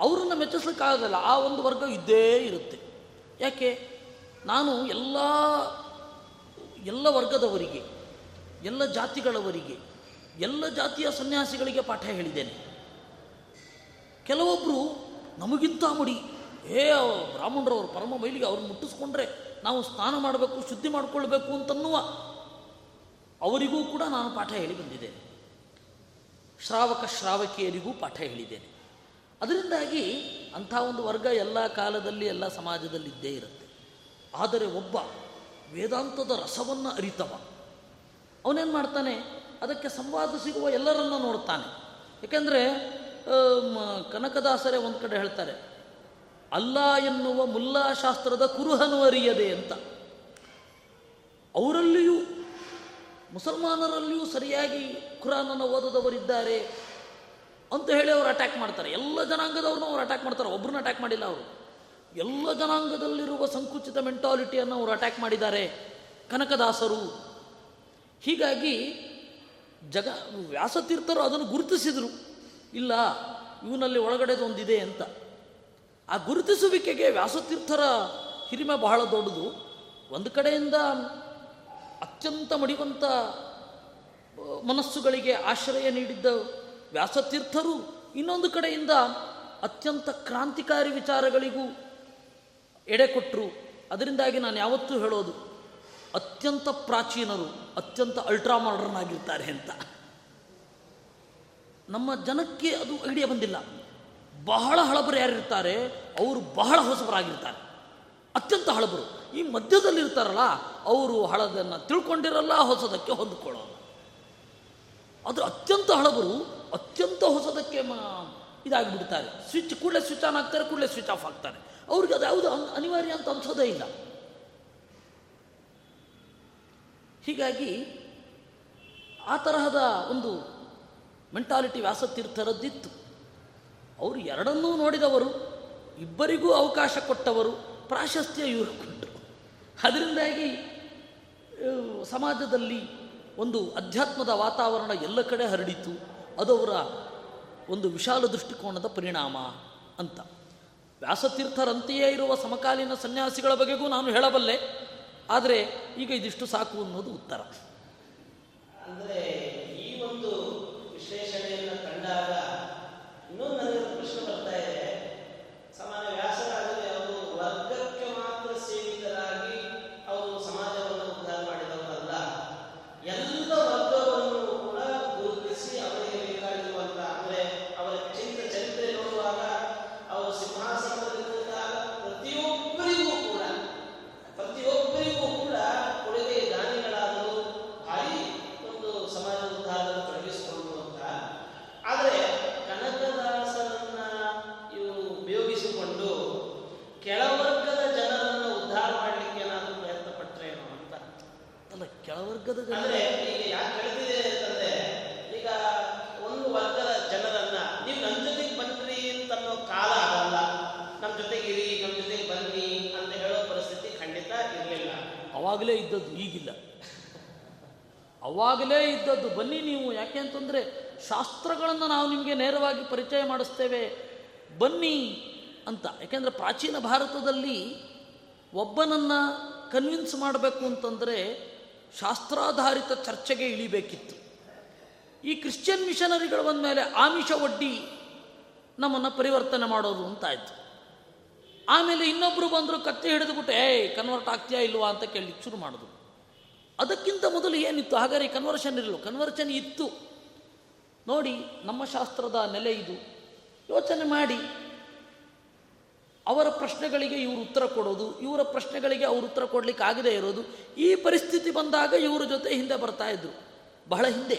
ಅವರನ್ನು ಮೆಚ್ಚಿಸ್ಲಿಕ್ಕಾಗಲ್ಲ, ಆ ಒಂದು ವರ್ಗ ಇದ್ದೇ ಇರುತ್ತೆ. ಯಾಕೆ? ನಾನು ಎಲ್ಲ ಎಲ್ಲ ವರ್ಗದವರಿಗೆ, ಎಲ್ಲ ಜಾತಿಗಳವರಿಗೆ, ಎಲ್ಲ ಜಾತಿಯ ಸನ್ಯಾಸಿಗಳಿಗೆ ಪಾಠ ಹೇಳಿದ್ದೇನೆ. ಕೆಲವೊಬ್ಬರು ನಮಗಿಂತ ಮಡಿ, ಏ ಬ್ರಾಹ್ಮಣರವರು ಪರಮ ಮೈಲಿಗೆ ಅವ್ರನ್ನ ಮುಟ್ಟಿಸ್ಕೊಂಡ್ರೆ ನಾವು ಸ್ನಾನ ಮಾಡಬೇಕು, ಶುದ್ಧಿ ಮಾಡಿಕೊಳ್ಬೇಕು ಅಂತನ್ನುವ ಅವರಿಗೂ ಕೂಡ ನಾನು ಪಾಠ ಹೇಳಿ ಬಂದಿದ್ದೇನೆ. ಶ್ರಾವಕ ಶ್ರಾವಕಿಯರಿಗೂ ಪಾಠ ಹೇಳಿದ್ದೇನೆ. ಅದರಿಂದಾಗಿ ಅಂಥ ಒಂದು ವರ್ಗ ಎಲ್ಲ ಕಾಲದಲ್ಲಿ, ಎಲ್ಲ ಸಮಾಜದಲ್ಲಿ ಇದ್ದೇ ಇರುತ್ತೆ. ಆದರೆ ಒಬ್ಬ ವೇದಾಂತದ ರಸವನ್ನು ಅರಿತವ. ಅವನೇನು ಮಾಡ್ತಾನೆ? ಅದಕ್ಕೆ ಸಂವಾದ ಸಿಗುವ ಎಲ್ಲರನ್ನ ನೋಡ್ತಾನೆ. ಏಕೆಂದರೆ ಕನಕದಾಸರೇ ಒಂದು ಕಡೆ ಹೇಳ್ತಾರೆ, ಅಲ್ಲ ಎನ್ನುವ ಮುಲ್ಲಾ ಶಾಸ್ತ್ರದ ಕುರುಹನು ಅರಿಯದೆ ಅಂತ. ಅವರಲ್ಲಿಯೂ, ಮುಸಲ್ಮಾನರಲ್ಲಿಯೂ ಸರಿಯಾಗಿ ಖುರಾನನ್ನು ಓದದವರಿದ್ದಾರೆ ಅಂತ ಹೇಳಿ ಅವರು ಅಟ್ಯಾಕ್ ಮಾಡ್ತಾರೆ. ಎಲ್ಲ ಜನಾಂಗದವ್ರನ್ನೂ ಅವ್ರು ಅಟ್ಯಾಕ್ ಮಾಡ್ತಾರೆ. ಒಬ್ಬರನ್ನ ಅಟ್ಯಾಕ್ ಮಾಡಿಲ್ಲ ಅವರು. ಎಲ್ಲ ಜನಾಂಗದಲ್ಲಿರುವ ಸಂಕುಚಿತ ಮೆಂಟಾಲಿಟಿಯನ್ನು ಅವರು ಅಟ್ಯಾಕ್ ಮಾಡಿದ್ದಾರೆ ಕನಕದಾಸರು. ಹೀಗಾಗಿ ಜಗ ವ್ಯಾಸತೀರ್ಥರು ಅದನ್ನು ಗುರುತಿಸಿದರು. ಇಲ್ಲ, ಇವನಲ್ಲಿ ಒಳಗಡೆದೊಂದಿದೆ ಅಂತ. ಆ ಗುರುತಿಸುವಿಕೆಗೆ ವ್ಯಾಸತೀರ್ಥರ ಹಿರಿಮೆ ಬಹಳ ದೊಡ್ಡದು. ಒಂದು ಕಡೆಯಿಂದ ಅತ್ಯಂತ ಮಡಿವಂತ ಮನಸ್ಸುಗಳಿಗೆ ಆಶ್ರಯ ನೀಡಿದ್ದ ವ್ಯಾಸತೀರ್ಥರು, ಇನ್ನೊಂದು ಕಡೆಯಿಂದ ಅತ್ಯಂತ ಕ್ರಾಂತಿಕಾರಿ ವಿಚಾರಗಳಿಗೂ ಎಡೆ ಕೊಟ್ಟರು ಅದರಿಂದಾಗಿ ನಾನು ಯಾವತ್ತೂ ಹೇಳೋದು, ಅತ್ಯಂತ ಪ್ರಾಚೀನರು, ಅತ್ಯಂತ ಅಲ್ಟ್ರಾ ಮಾಡರ್ನ್ ಆಗಿರ್ತಾರೆ ಅಂತ. ನಮ್ಮ ಜನಕ್ಕೆ ಅದು ಐಡಿಯಾ ಬಂದಿಲ್ಲ. ಬಹಳ ಹಳಬರು ಯಾರಿರ್ತಾರೆ, ಅವರು ಬಹಳ ಹೊಸಬರಾಗಿರ್ತಾರೆ. ಅತ್ಯಂತ ಹಳಬರು. ಈ ಮಧ್ಯದಲ್ಲಿರ್ತಾರಲ್ಲ ಅವರು ಹಳದನ್ನು ತಿಳ್ಕೊಂಡಿರಲ್ಲ, ಹೊಸದಕ್ಕೆ ಹೊಂದ್ಕೊಳ್ಳೋದು. ಅದು ಅತ್ಯಂತ ಹಳಬರು ಅತ್ಯಂತ ಹೊಸದಕ್ಕೆ ಇದಾಗಿಬಿಡ್ತಾರೆ. ಸ್ವಿಚ್ ಕೂಡಲೇ ಸ್ವಿಚ್ ಆನ್ ಆಗ್ತಾರೆ, ಕೂಡಲೇ ಸ್ವಿಚ್ ಆಫ್ ಆಗ್ತಾರೆ. ಅವ್ರಿಗೆ ಅದು ಯಾವುದು ಅನಿವಾರ್ಯ ಅಂತ ಅನ್ಸೋದೇ ಇಲ್ಲ. ಹೀಗಾಗಿ ಆ ತರಹದ ಒಂದು ಮೆಂಟಾಲಿಟಿ ವ್ಯಾಸತೀರ್ಥರದ್ದಿತ್ತು. ಅವರು ಎರಡನ್ನೂ ನೋಡಿದವರು, ಇಬ್ಬರಿಗೂ ಅವಕಾಶ ಕೊಟ್ಟವರು, ಪ್ರಾಶಸ್ತ್ಯ ಇವರು ಕೊಟ್ಟರು ಅದರಿಂದಾಗಿ ಸಮಾಜದಲ್ಲಿ ಒಂದು ಅಧ್ಯಾತ್ಮದ ವಾತಾವರಣ ಎಲ್ಲ ಕಡೆ ಹರಡಿತು. ಅದವರ ಒಂದು ವಿಶಾಲ ದೃಷ್ಟಿಕೋನದ ಪರಿಣಾಮ ಅಂತ. ವ್ಯಾಸತೀರ್ಥರಂತೆಯೇ ಇರುವ ಸಮಕಾಲೀನ ಸನ್ಯಾಸಿಗಳ ಬಗೆಗೂ ನಾನು ಹೇಳಬಲ್ಲೆ, ಆದರೆ ಈಗ ಇದಿಷ್ಟು ಸಾಕು ಅನ್ನೋದು ಉತ್ತರ ಅಂದ್ರೆ ಈ ಒಂದು ವಿಶ್ಲೇಷಣೆಯನ್ನ ಕಂಡಾಗ ಇನ್ನೂ ನನಗೆ ಒಂದು ಪ್ರಶ್ನೆ ಬರ್ತಾ ಇದೆ ಸಾಮಾನ್ಯ ವ್ಯಾಸರಾದರೆ ಅವರು ವರ್ಗಕ್ಕೆ ಮಾತ್ರ ಸೀಮಿತರಾಗಿ ಅವರು ಸಮಾಜವನ್ನು ಉದ್ಧಾರ ಮಾಡಿದವರಲ್ಲ ಎಲ್ಲ ವರ್ಗವನ್ನು ಕೂಡ ಗುರುತಿಸಿ ಅವರಿಗೆ ಬೇಕಾಗಿರುವಂತ ಅಂದ್ರೆ ಅವರ ಚಿಂತ ಚರಿತ್ರೆ ನೋಡುವಾಗ ಅವರು ಸಿಂಹಾಸನದಲ್ಲಿ ಕೂತಾಗ ಪ್ರತಿಯೊಬ್ಬರಿಗೂ ಕೂಡ ಪ್ರತಿಯೊಬ್ಬರಿಗೂ ಕೂಡ ಕೊಡುಗೆ ಶಾಸ್ತ್ರದಲ್ಲಿ ಅಂದ್ರೆ ಈಗ ಯಾಕೆ ಹೇಳ್ತಿದೆ ಅಂತಂದ್ರೆ ಈಗ ಒಂದು ವರ್ಗದ ಜನರನ್ನ ನೀವು ನನ್ನ ಜೊತೆಗೆ ಬನ್ರಿ ಅಂತ ಅನ್ನೋ ಕಾಲ ಆಗಲ್ಲ ನಮ್ಮ ಜೊತೆಗೆ ಇರಿ ನಮ್ಮ ಜೊತೆಗೆ ಬನ್ನಿ ಅಂತ ಹೇಳೋ ಪರಿಸ್ಥಿತಿ ಖಂಡಿತ ಇರಲಿಲ್ಲ ಅವಾಗಲೇ ಇದ್ದದ್ದು ಈಗಿಲ್ಲ ಅವಾಗಲೇ ಇದ್ದದ್ದು ಬನ್ನಿ ನೀವು ಯಾಕೆ ಅಂತಂದರೆ ಶಾಸ್ತ್ರಗಳನ್ನು ನಾವು ನಿಮಗೆ ನೇರವಾಗಿ ಪರಿಚಯ ಮಾಡಿಸ್ತೇವೆ. ಬನ್ನಿ ಅಂತ. ಯಾಕೆಂದರೆ ಪ್ರಾಚೀನ ಭಾರತದಲ್ಲಿ ಒಬ್ಬನನ್ನು ಕನ್ವಿನ್ಸ್ ಮಾಡಬೇಕು ಅಂತಂದರೆ ಶಾಸ್ತ್ರಾಧಾರಿತ ಚರ್ಚೆಗೆ ಇಳಿಬೇಕಿತ್ತು. ಈ ಕ್ರಿಶ್ಚಿಯನ್ ಮಿಷನರಿಗಳು ಬಂದ ಮೇಲೆ ಆಮಿಷ ಒಡ್ಡಿ ನಮ್ಮನ್ನು ಪರಿವರ್ತನೆ ಮಾಡೋದು ಅಂತಾಯಿತು. ಆಮೇಲೆ ಇನ್ನೊಬ್ಬರು ಬಂದರು ಕತ್ತೆ ಹಿಡಿದುಬಿಟ್ಟು ಏಯ್ ಕನ್ವರ್ಟ್ ಆಗ್ತೀಯಾ ಇಲ್ವಾ? ಅಂತ ಕೇಳಿ ಶುರು ಮಾಡಿದ್ರು. ಅದಕ್ಕಿಂತ ಮೊದಲು ಏನಿತ್ತು? ಹಾಗಾದ್ರೆ ಕನ್ವರ್ಷನ್ ಇರಲು ಕನ್ವರ್ಷನ್ ಇತ್ತು. ನೋಡಿ ನಮ್ಮ ಶಾಸ್ತ್ರದ ನೆಲೆ ಇದು. ಯೋಚನೆ ಮಾಡಿ. ಅವರ ಪ್ರಶ್ನೆಗಳಿಗೆ ಇವರು ಉತ್ತರ ಕೊಡೋದು, ಇವರ ಪ್ರಶ್ನೆಗಳಿಗೆ ಅವರು ಉತ್ತರ ಕೊಡಲಿಕ್ಕೆ ಆಗದೇ ಇರೋದು, ಈ ಪರಿಸ್ಥಿತಿ ಬಂದಾಗ ಇವರ ಜೊತೆ ಹಿಂದೆ ಬರ್ತಾ ಇದ್ರು. ಬಹಳ ಹಿಂದೆ.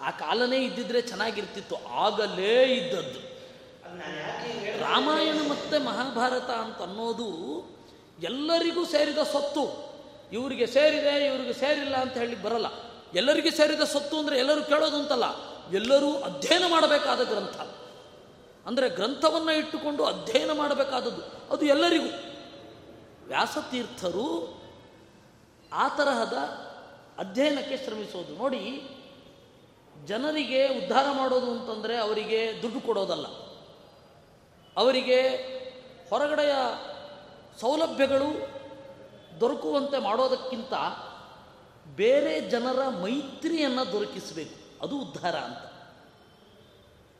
ಆ ಕಾಲನೇ ಇದ್ದಿದ್ರೆ ಚೆನ್ನಾಗಿರ್ತಿತ್ತು, ಆಗಲೇ ಇದ್ದದ್ದು. ರಾಮಾಯಣ ಮತ್ತು ಮಹಾಭಾರತ ಅಂತ ಅನ್ನೋದು ಎಲ್ಲರಿಗೂ ಸೇರಿದ ಸ್ವತ್ತು ಇವರಿಗೆ ಸೇರಿದೆ, ಇವರಿಗೆ ಸೇರಿಲ್ಲ ಅಂತ ಹೇಳಿ ಬರಲ್ಲ. ಎಲ್ಲರಿಗೂ ಸೇರಿದ ಸ್ವತ್ತು ಅಂದರೆ ಎಲ್ಲರೂ ಕೇಳೋದು ಅಂತಲ್ಲ. ಎಲ್ಲರೂ ಅಧ್ಯಯನ ಮಾಡಬೇಕಾದ ಗ್ರಂಥ. ಅಂದರೆ ಗ್ರಂಥವನ್ನು ಇಟ್ಟುಕೊಂಡು ಅಧ್ಯಯನ ಮಾಡಬೇಕಾದದ್ದು. ಅದು ಎಲ್ಲರಿಗೂ. ವ್ಯಾಸತೀರ್ಥರು ಆ ತರಹದ ಅಧ್ಯಯನಕ್ಕೆ ಶ್ರಮಿಸೋದು. ನೋಡಿ, ಜನರಿಗೆ ಉದ್ಧಾರ ಮಾಡೋದು ಅಂತಂದರೆ ಅವರಿಗೆ ದುಡ್ಡು ಕೊಡೋದಲ್ಲ. ಅವರಿಗೆ ಹೊರಗಡೆಯ ಸೌಲಭ್ಯಗಳು ದೊರಕುವಂತೆ ಮಾಡೋದಕ್ಕಿಂತ ಬೇರೆ ಜನರ ಮೈತ್ರಿಯನ್ನು ದೊರಕಿಸಬೇಕು. ಅದು ಉದ್ಧಾರ ಅಂತ.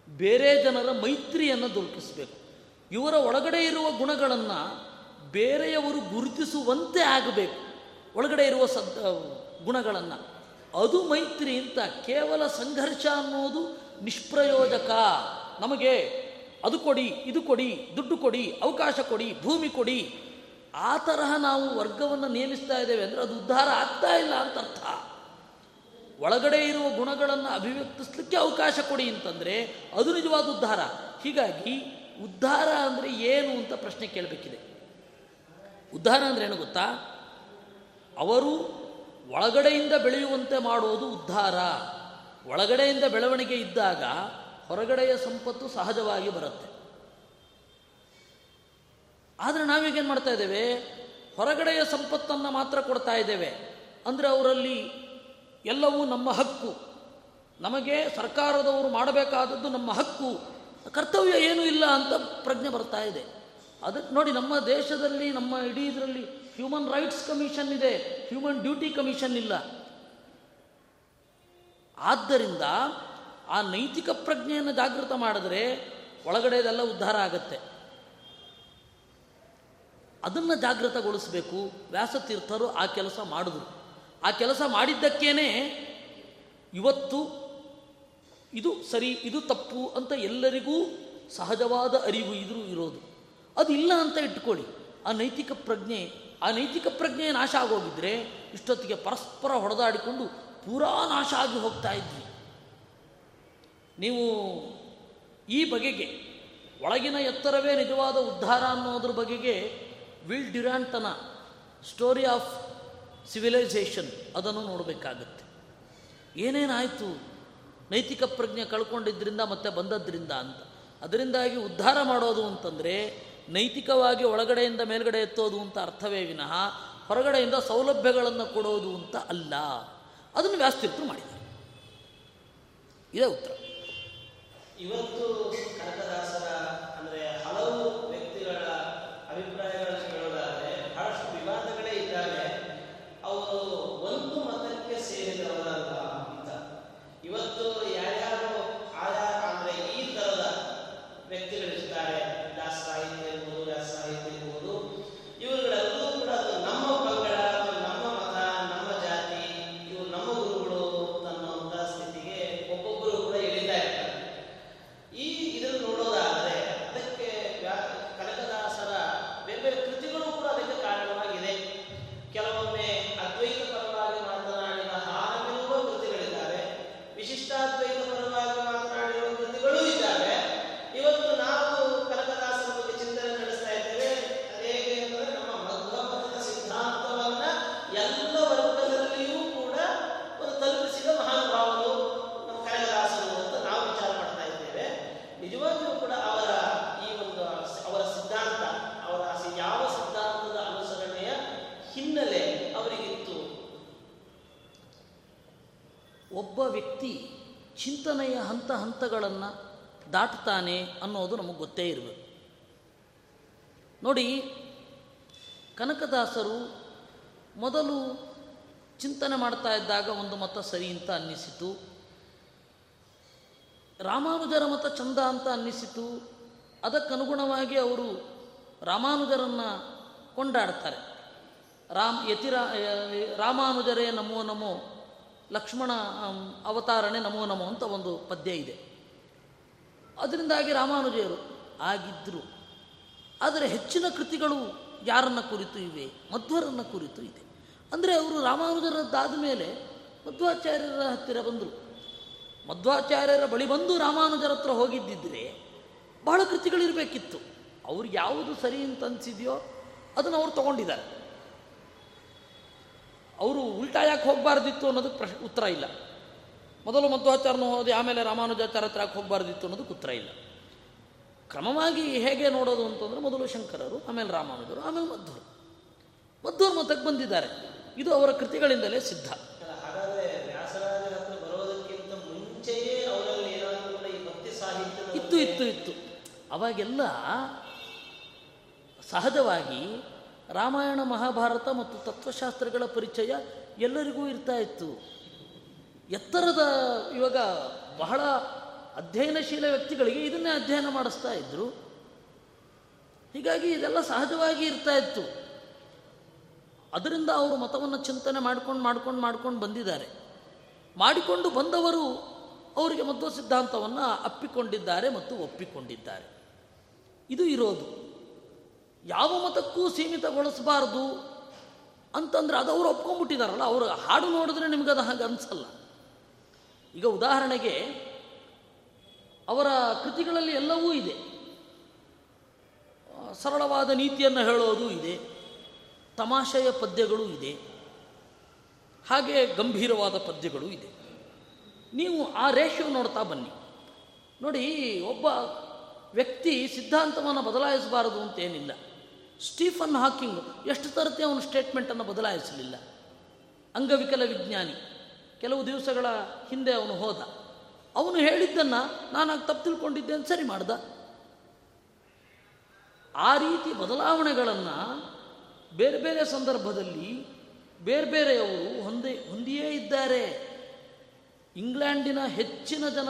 ಬೇರೆ ಜನರ ಮೈತ್ರಿಯನ್ನು ದೊರಕಿಸಬೇಕು. ಇವರ ಒಳಗಡೆ ಇರುವ ಗುಣಗಳನ್ನು ಬೇರೆಯವರು ಗುರುತಿಸುವಂತೆ ಆಗಬೇಕು. ಒಳಗಡೆ ಇರುವ ಸದ್ ಗುಣಗಳನ್ನು. ಅದು ಮೈತ್ರಿ ಅಂತ ಕೇವಲ ಸಂಘರ್ಷ ಅನ್ನೋದು ನಿಷ್ಪ್ರಯೋಜಕ. ನಮಗೆ ಅದು ಕೊಡಿ, ಇದು ಕೊಡಿ, ದುಡ್ಡು ಕೊಡಿ, ಅವಕಾಶ ಕೊಡಿ, ಭೂಮಿ ಕೊಡಿ. ಆ ತರಹ ನಾವು ವರ್ಗವನ್ನು ನೇಮಿಸ್ತಾ ಇದ್ದೇವೆ ಅಂದರೆ ಅದು ಉದ್ಧಾರ ಆಗ್ತಾ ಇಲ್ಲ ಅಂತ ಅರ್ಥ. ಒಳಗಡೆ ಇರುವ ಗುಣಗಳನ್ನು ಅಭಿವ್ಯಕ್ತಿಸ್ಲಿಕ್ಕೆ ಅವಕಾಶ ಕೊಡಿ ಅಂತಂದರೆ ಅದು ನಿಜವಾದ ಉದ್ಧಾರ. ಹೀಗಾಗಿ ಉದ್ಧಾರ ಅಂದರೆ ಏನು ಅಂತ ಪ್ರಶ್ನೆ ಕೇಳಬೇಕಿದೆ. ಉದ್ಧಾರ ಅಂದರೆ ಏನು ಗೊತ್ತಾ? ಅವರು ಒಳಗಡೆಯಿಂದ ಬೆಳೆಯುವಂತೆ ಮಾಡುವುದು ಉದ್ಧಾರ. ಒಳಗಡೆಯಿಂದ ಬೆಳವಣಿಗೆ ಇದ್ದಾಗ ಹೊರಗಡೆಯ ಸಂಪತ್ತು ಸಹಜವಾಗಿ ಬರುತ್ತೆ. ಆದರೆ ನಾವೀಗೇನು ಮಾಡ್ತಾ ಇದ್ದೇವೆ? ಹೊರಗಡೆಯ ಸಂಪತ್ತನ್ನು ಮಾತ್ರ ಕೊಡ್ತಾ ಇದ್ದೇವೆ. ಅಂದರೆ ಅವರಲ್ಲಿ ಎಲ್ಲವೂ ನಮ್ಮ ಹಕ್ಕು. ನಮಗೆ ಸರ್ಕಾರದವರು ಮಾಡಬೇಕಾದದ್ದು ನಮ್ಮ ಹಕ್ಕು. ಕರ್ತವ್ಯ ಏನೂ ಇಲ್ಲ ಅಂತ ಪ್ರಜ್ಞೆ ಬರ್ತಾ ಇದೆ. ಅದಕ್ಕೆ ನೋಡಿ, ನಮ್ಮ ದೇಶದಲ್ಲಿ, ನಮ್ಮ ಇಡೀ ಇದರಲ್ಲಿ ಹ್ಯೂಮನ್ ರೈಟ್ಸ್ ಕಮಿಷನ್ ಇದೆ. ಹ್ಯೂಮನ್ ಡ್ಯೂಟಿ ಕಮಿಷನ್ ಇಲ್ಲ. ಆದ್ದರಿಂದ ಆ ನೈತಿಕ ಪ್ರಜ್ಞೆಯನ್ನು ಜಾಗೃತ ಮಾಡಿದ್ರೆ ಒಳಗಡೆದೆಲ್ಲ ಉದ್ಧಾರ ಆಗತ್ತೆ. ಅದನ್ನು ಜಾಗೃತಗೊಳಿಸಬೇಕು. ವ್ಯಾಸತೀರ್ಥರು ಆ ಕೆಲಸ ಮಾಡಿದ್ರು. ಆ ಕೆಲಸ ಮಾಡಿದ್ದಕ್ಕೇನೆ ಇವತ್ತು ಇದು ಸರಿ, ಇದು ತಪ್ಪು ಅಂತ ಎಲ್ಲರಿಗೂ ಸಹಜವಾದ ಅರಿವು ಇದ್ರೂ ಇರೋದು. ಅದು ಇಲ್ಲ ಅಂತ ಇಟ್ಕೊಳ್ಳಿ. ಆ ನೈತಿಕ ಪ್ರಜ್ಞೆ, ಆ ನೈತಿಕ ಪ್ರಜ್ಞೆ ನಾಶ ಆಗೋಗಿದ್ರೆ ಇಷ್ಟೊತ್ತಿಗೆ ಪರಸ್ಪರ ಹೊಡೆದಾಡಿಕೊಂಡು ಪೂರಾ ನಾಶ ಆಗಿ ಹೋಗ್ತಾ ಇದ್ವಿ. ನೀವು ಈ ಬಗೆಗೆ ಒಳಗಿನ ಎತ್ತರವೇ ನಿಜವಾದ ಉದ್ಧಾರ ಅನ್ನೋದ್ರ ಬಗೆಗೆ ವಿಲ್ ಡ್ಯುರಾಂಟನ ಸ್ಟೋರಿ ಆಫ್ ಸಿವಿಲೈಸೇಷನ್ ಅದನ್ನು ನೋಡಬೇಕಾಗತ್ತೆ. ಏನೇನಾಯಿತು? ನೈತಿಕ ಪ್ರಜ್ಞೆ ಕಳ್ಕೊಂಡಿದ್ದರಿಂದ ಮತ್ತೆ ಬಂದದ್ರಿಂದ ಅಂತ. ಅದರಿಂದಾಗಿ ಉದ್ಧಾರ ಮಾಡೋದು ಅಂತಂದರೆ ನೈತಿಕವಾಗಿ ಒಳಗಡೆಯಿಂದ ಮೇಲ್ಗಡೆ ಎತ್ತೋದು ಅಂತ ಅರ್ಥವೇ ವಿನಃ ಹೊರಗಡೆಯಿಂದ ಸೌಲಭ್ಯಗಳನ್ನು ಕೊಡೋದು ಅಂತ ಅಲ್ಲ. ಅದನ್ನು ವ್ಯಾಸ್ತಿತ್ವ ಮಾಡಿದ್ದಾರೆ. ಇದೇ ಉತ್ತರ. ಇವತ್ತು ಕನಕದಾಸರ ಅಂದ್ರೆ ಹಲವು ವ್ಯಕ್ತಿಗಳ ಅಭಿಪ್ರಾಯಗಳನ್ನು ಕೇಳೋದಾದ್ರೆ ಬಹಳಷ್ಟು ವಿವಾದಗಳೇ ಇದ್ದಾವೆ ಅವರು ಒಂದು ಮತಕ್ಕೆ ಸೇರಿದವರಲ್ಲ ಅಂತ ಇವತ್ತು ಯಾರ್ಯಾರು ಆಯಾ ಅಂದ್ರೆ ಈ ತರದ ವ್ಯಕ್ತಿಗಳಿರ್ತಾರೆ ದಾಸ ಸಾಹಿತ್ಯ ಇರ್ಬೋದು ವ್ಯಾಸ ಸಾಹಿತ್ಯ ಇರ್ಬೋದು ಇವುಗಳೆಲ್ಲರೂ ಕೂಡ ಅದು ನಮ್ಮ ಪಂಗಡ ಅಥವಾ ನಮ್ಮ ಮತ ನಮ್ಮ ಜಾತಿ ಇವು ನಮ್ಮ ಗುರುಗಳು ಅನ್ನುವಂಥ ಸ್ಥಿತಿಗೆ ಒಬ್ಬೊಬ್ಬರು ಕೂಡ ಇಳಿತಾ ಇರ್ತಾರೆ ಈ ಇದನ್ನು ನೋಡೋದಾದ್ರೆ ಹುಟ್ಟಿನಿಂದಲೇ ಅವರಿಗಿತ್ತು ಒಬ್ಬ ವ್ಯಕ್ತಿ ಚಿಂತನೆಯ ಹಂತ ಹಂತಗಳನ್ನು ದಾಟ್ತಾನೆ ಅನ್ನೋದು ನಮಗೆ ಗೊತ್ತೇ ಇರಬೇಕು. ನೋಡಿ, ಕನಕದಾಸರು ಮೊದಲು ಚಿಂತನೆ ಮಾಡ್ತಾ ಇದ್ದಾಗ ಒಂದು ಮತ ಸರಿ ಅಂತ ಅನ್ನಿಸಿತು. ರಾಮಾನುಜರ ಮತ ಚಂದ ಅಂತ ಅನ್ನಿಸಿತು. ಅದಕ್ಕನುಗುಣವಾಗಿ ಅವರು ರಾಮಾನುಜರನ್ನು ಕೊಂಡಾಡ್ತಾರೆ. ರಾಮ್ ಯತಿರಾ, ರಾಮಾನುಜರೇ ನಮೋ ನಮೋ ಲಕ್ಷ್ಮಣ ಅವತಾರಣೆ ನಮೋ ನಮೋ ಅಂತ ಒಂದು ಪದ್ಯ ಇದೆ. ಅದರಿಂದಾಗಿ ರಾಮಾನುಜಯರು ಆಗಿದ್ದರು ಆದರೆ ಹೆಚ್ಚಿನ ಕೃತಿಗಳು ಯಾರನ್ನ ಕುರಿತು ಇವೆ? ಮಧ್ವರನ್ನ ಕುರಿತು ಇದೆ. ಅಂದರೆ ಅವರು ರಾಮಾನುಜರದ್ದಾದ ಮೇಲೆ ಮಧ್ವಾಚಾರ್ಯರ ಹತ್ತಿರ ಬಂದರು. ಮಧ್ವಾಚಾರ್ಯರ ಬಳಿ ಬಂದು ರಾಮಾನುಜರ ಹತ್ರ ಹೋಗಿದ್ದಿದ್ರೆ ಬಹಳ ಕೃತಿಗಳಿರಬೇಕಿತ್ತು. ಅವ್ರು ಯಾವುದು ಸರಿ ಅಂತ ಅನಿಸಿದೆಯೋ ಅದನ್ನು ಅವ್ರು ತಗೊಂಡಿದ್ದಾರೆ. ಅವರು ಉಲ್ಟಾ ಯಾಕೆ ಹೋಗಬಾರ್ದಿತ್ತು ಅನ್ನೋದಕ್ಕೆ ಪ್ರಶ್ ಉತ್ತರ ಇಲ್ಲ. ಮೊದಲು ಮಧ್ವಾಚಾರ್ಯನ ಹೋದೆ ಆಮೇಲೆ ರಾಮಾನುಜಾಚಾರ ಹತ್ರ ಯಾಕೆ ಹೋಗಬಾರ್ದಿತ್ತು ಅನ್ನೋದಕ್ಕೆ ಉತ್ತರ ಇಲ್ಲ. ಕ್ರಮವಾಗಿ ಹೇಗೆ ನೋಡೋದು ಅಂತಂದರೆ ಮೊದಲು ಶಂಕರರು ಆಮೇಲೆ ರಾಮಾನುಜರು ಆಮೇಲೆ ಮಧ್ವರು ಮಧ್ವರು ಮತಕ್ಕೆ ಬಂದಿದ್ದಾರೆ. ಇದು ಅವರ ಕೃತಿಗಳಿಂದಲೇ ಸಿದ್ಧ. ಇತ್ತು ಇತ್ತು ಇತ್ತು. ಅವಾಗೆಲ್ಲ ಸಹಜವಾಗಿ ರಾಮಾಯಣ, ಮಹಾಭಾರತ ಮತ್ತು ತತ್ವಶಾಸ್ತ್ರಗಳ ಪರಿಚಯ ಎಲ್ಲರಿಗೂ ಇರ್ತಾ ಇತ್ತು. ಎತ್ತರದ ಇವಾಗ ಬಹಳ ಅಧ್ಯಯನಶೀಲ ವ್ಯಕ್ತಿಗಳಿಗೆ ಇದನ್ನೇ ಅಧ್ಯಯನ ಮಾಡಿಸ್ತಾ ಇದ್ದರು ಹೀಗಾಗಿ ಇದೆಲ್ಲ ಸಹಜವಾಗಿ ಇರ್ತಾ ಇತ್ತು. ಅದರಿಂದ ಅವರು ಮತವನ್ನು ಚಿಂತನೆ ಮಾಡ್ಕೊಂಡು ಮಾಡ್ಕೊಂಡು ಮಾಡ್ಕೊಂಡು ಬಂದಿದ್ದಾರೆ. ಮಾಡಿಕೊಂಡು ಬಂದವರು ಅವರಿಗೆ ಮಧ್ವ ಸಿದ್ಧಾಂತವನ್ನು ಅಪ್ಪಿಕೊಂಡಿದ್ದಾರೆ ಮತ್ತು ಒಪ್ಪಿಕೊಂಡಿದ್ದಾರೆ. ಇದು ಇರೋದು. ಯಾವ ಮತಕ್ಕೂ ಸೀಮಿತಗೊಳಿಸಬಾರ್ದು ಅಂತಂದ್ರೆ ಅದು ಅವರು ಒಪ್ಕೊಂಡ್ಬಿಟ್ಟಿದಾರಲ್ಲ, ಅವರು ಹಾಡು ನೋಡಿದ್ರೆ ನಿಮ್ಗೆ ಅದು ಹಾಗೆ ಅನಿಸಲ್ಲ. ಈಗ ಉದಾಹರಣೆಗೆ ಅವರ ಕೃತಿಗಳಲ್ಲಿ ಎಲ್ಲವೂ ಇದೆ. ಸರಳವಾದ ನೀತಿಯನ್ನು ಹೇಳೋದು ಇದೆ. ತಮಾಷೆಯ ಪದ್ಯಗಳು ಇದೆ. ಹಾಗೆ ಗಂಭೀರವಾದ ಪದ್ಯಗಳು ಇದೆ. ನೀವು ಆ ರೇಷಿಯೋ ನೋಡ್ತಾ ಬನ್ನಿ. ನೋಡಿ, ಒಬ್ಬ ವ್ಯಕ್ತಿ ಸಿದ್ಧಾಂತವನ್ನು ಬದಲಾಯಿಸಬಾರದು ಅಂತೇನಿಲ್ಲ. ಸ್ಟೀಫನ್ ಹಾಕಿಂಗ್ ಎಷ್ಟು ತರತೆ ಅವನು ಸ್ಟೇಟ್ಮೆಂಟನ್ನು ಬದಲಾಯಿಸಲಿಲ್ಲ. ಅಂಗವಿಕಲ ವಿಜ್ಞಾನಿ. ಕೆಲವು ದಿವಸಗಳ ಹಿಂದೆ ಅವನು ಹೋದ. ಅವನು ಹೇಳಿದ್ದನ್ನು ನಾನು ಆಗ ತಪ್ಪು ತಿಳ್ಕೊಂಡಿದ್ದೆ ಅಂತ ಸರಿ ಮಾಡ್ದ? ಆ ರೀತಿ ಬದಲಾವಣೆಗಳನ್ನು ಬೇರೆ ಬೇರೆ ಸಂದರ್ಭದಲ್ಲಿ ಬೇರೆ ಬೇರೆಯವರು ಹೊಂದೇ, ಹೊಂದಿಯೇ ಇದ್ದಾರೆ. ಇಂಗ್ಲೆಂಡಿನ ಹೆಚ್ಚಿನ ಜನ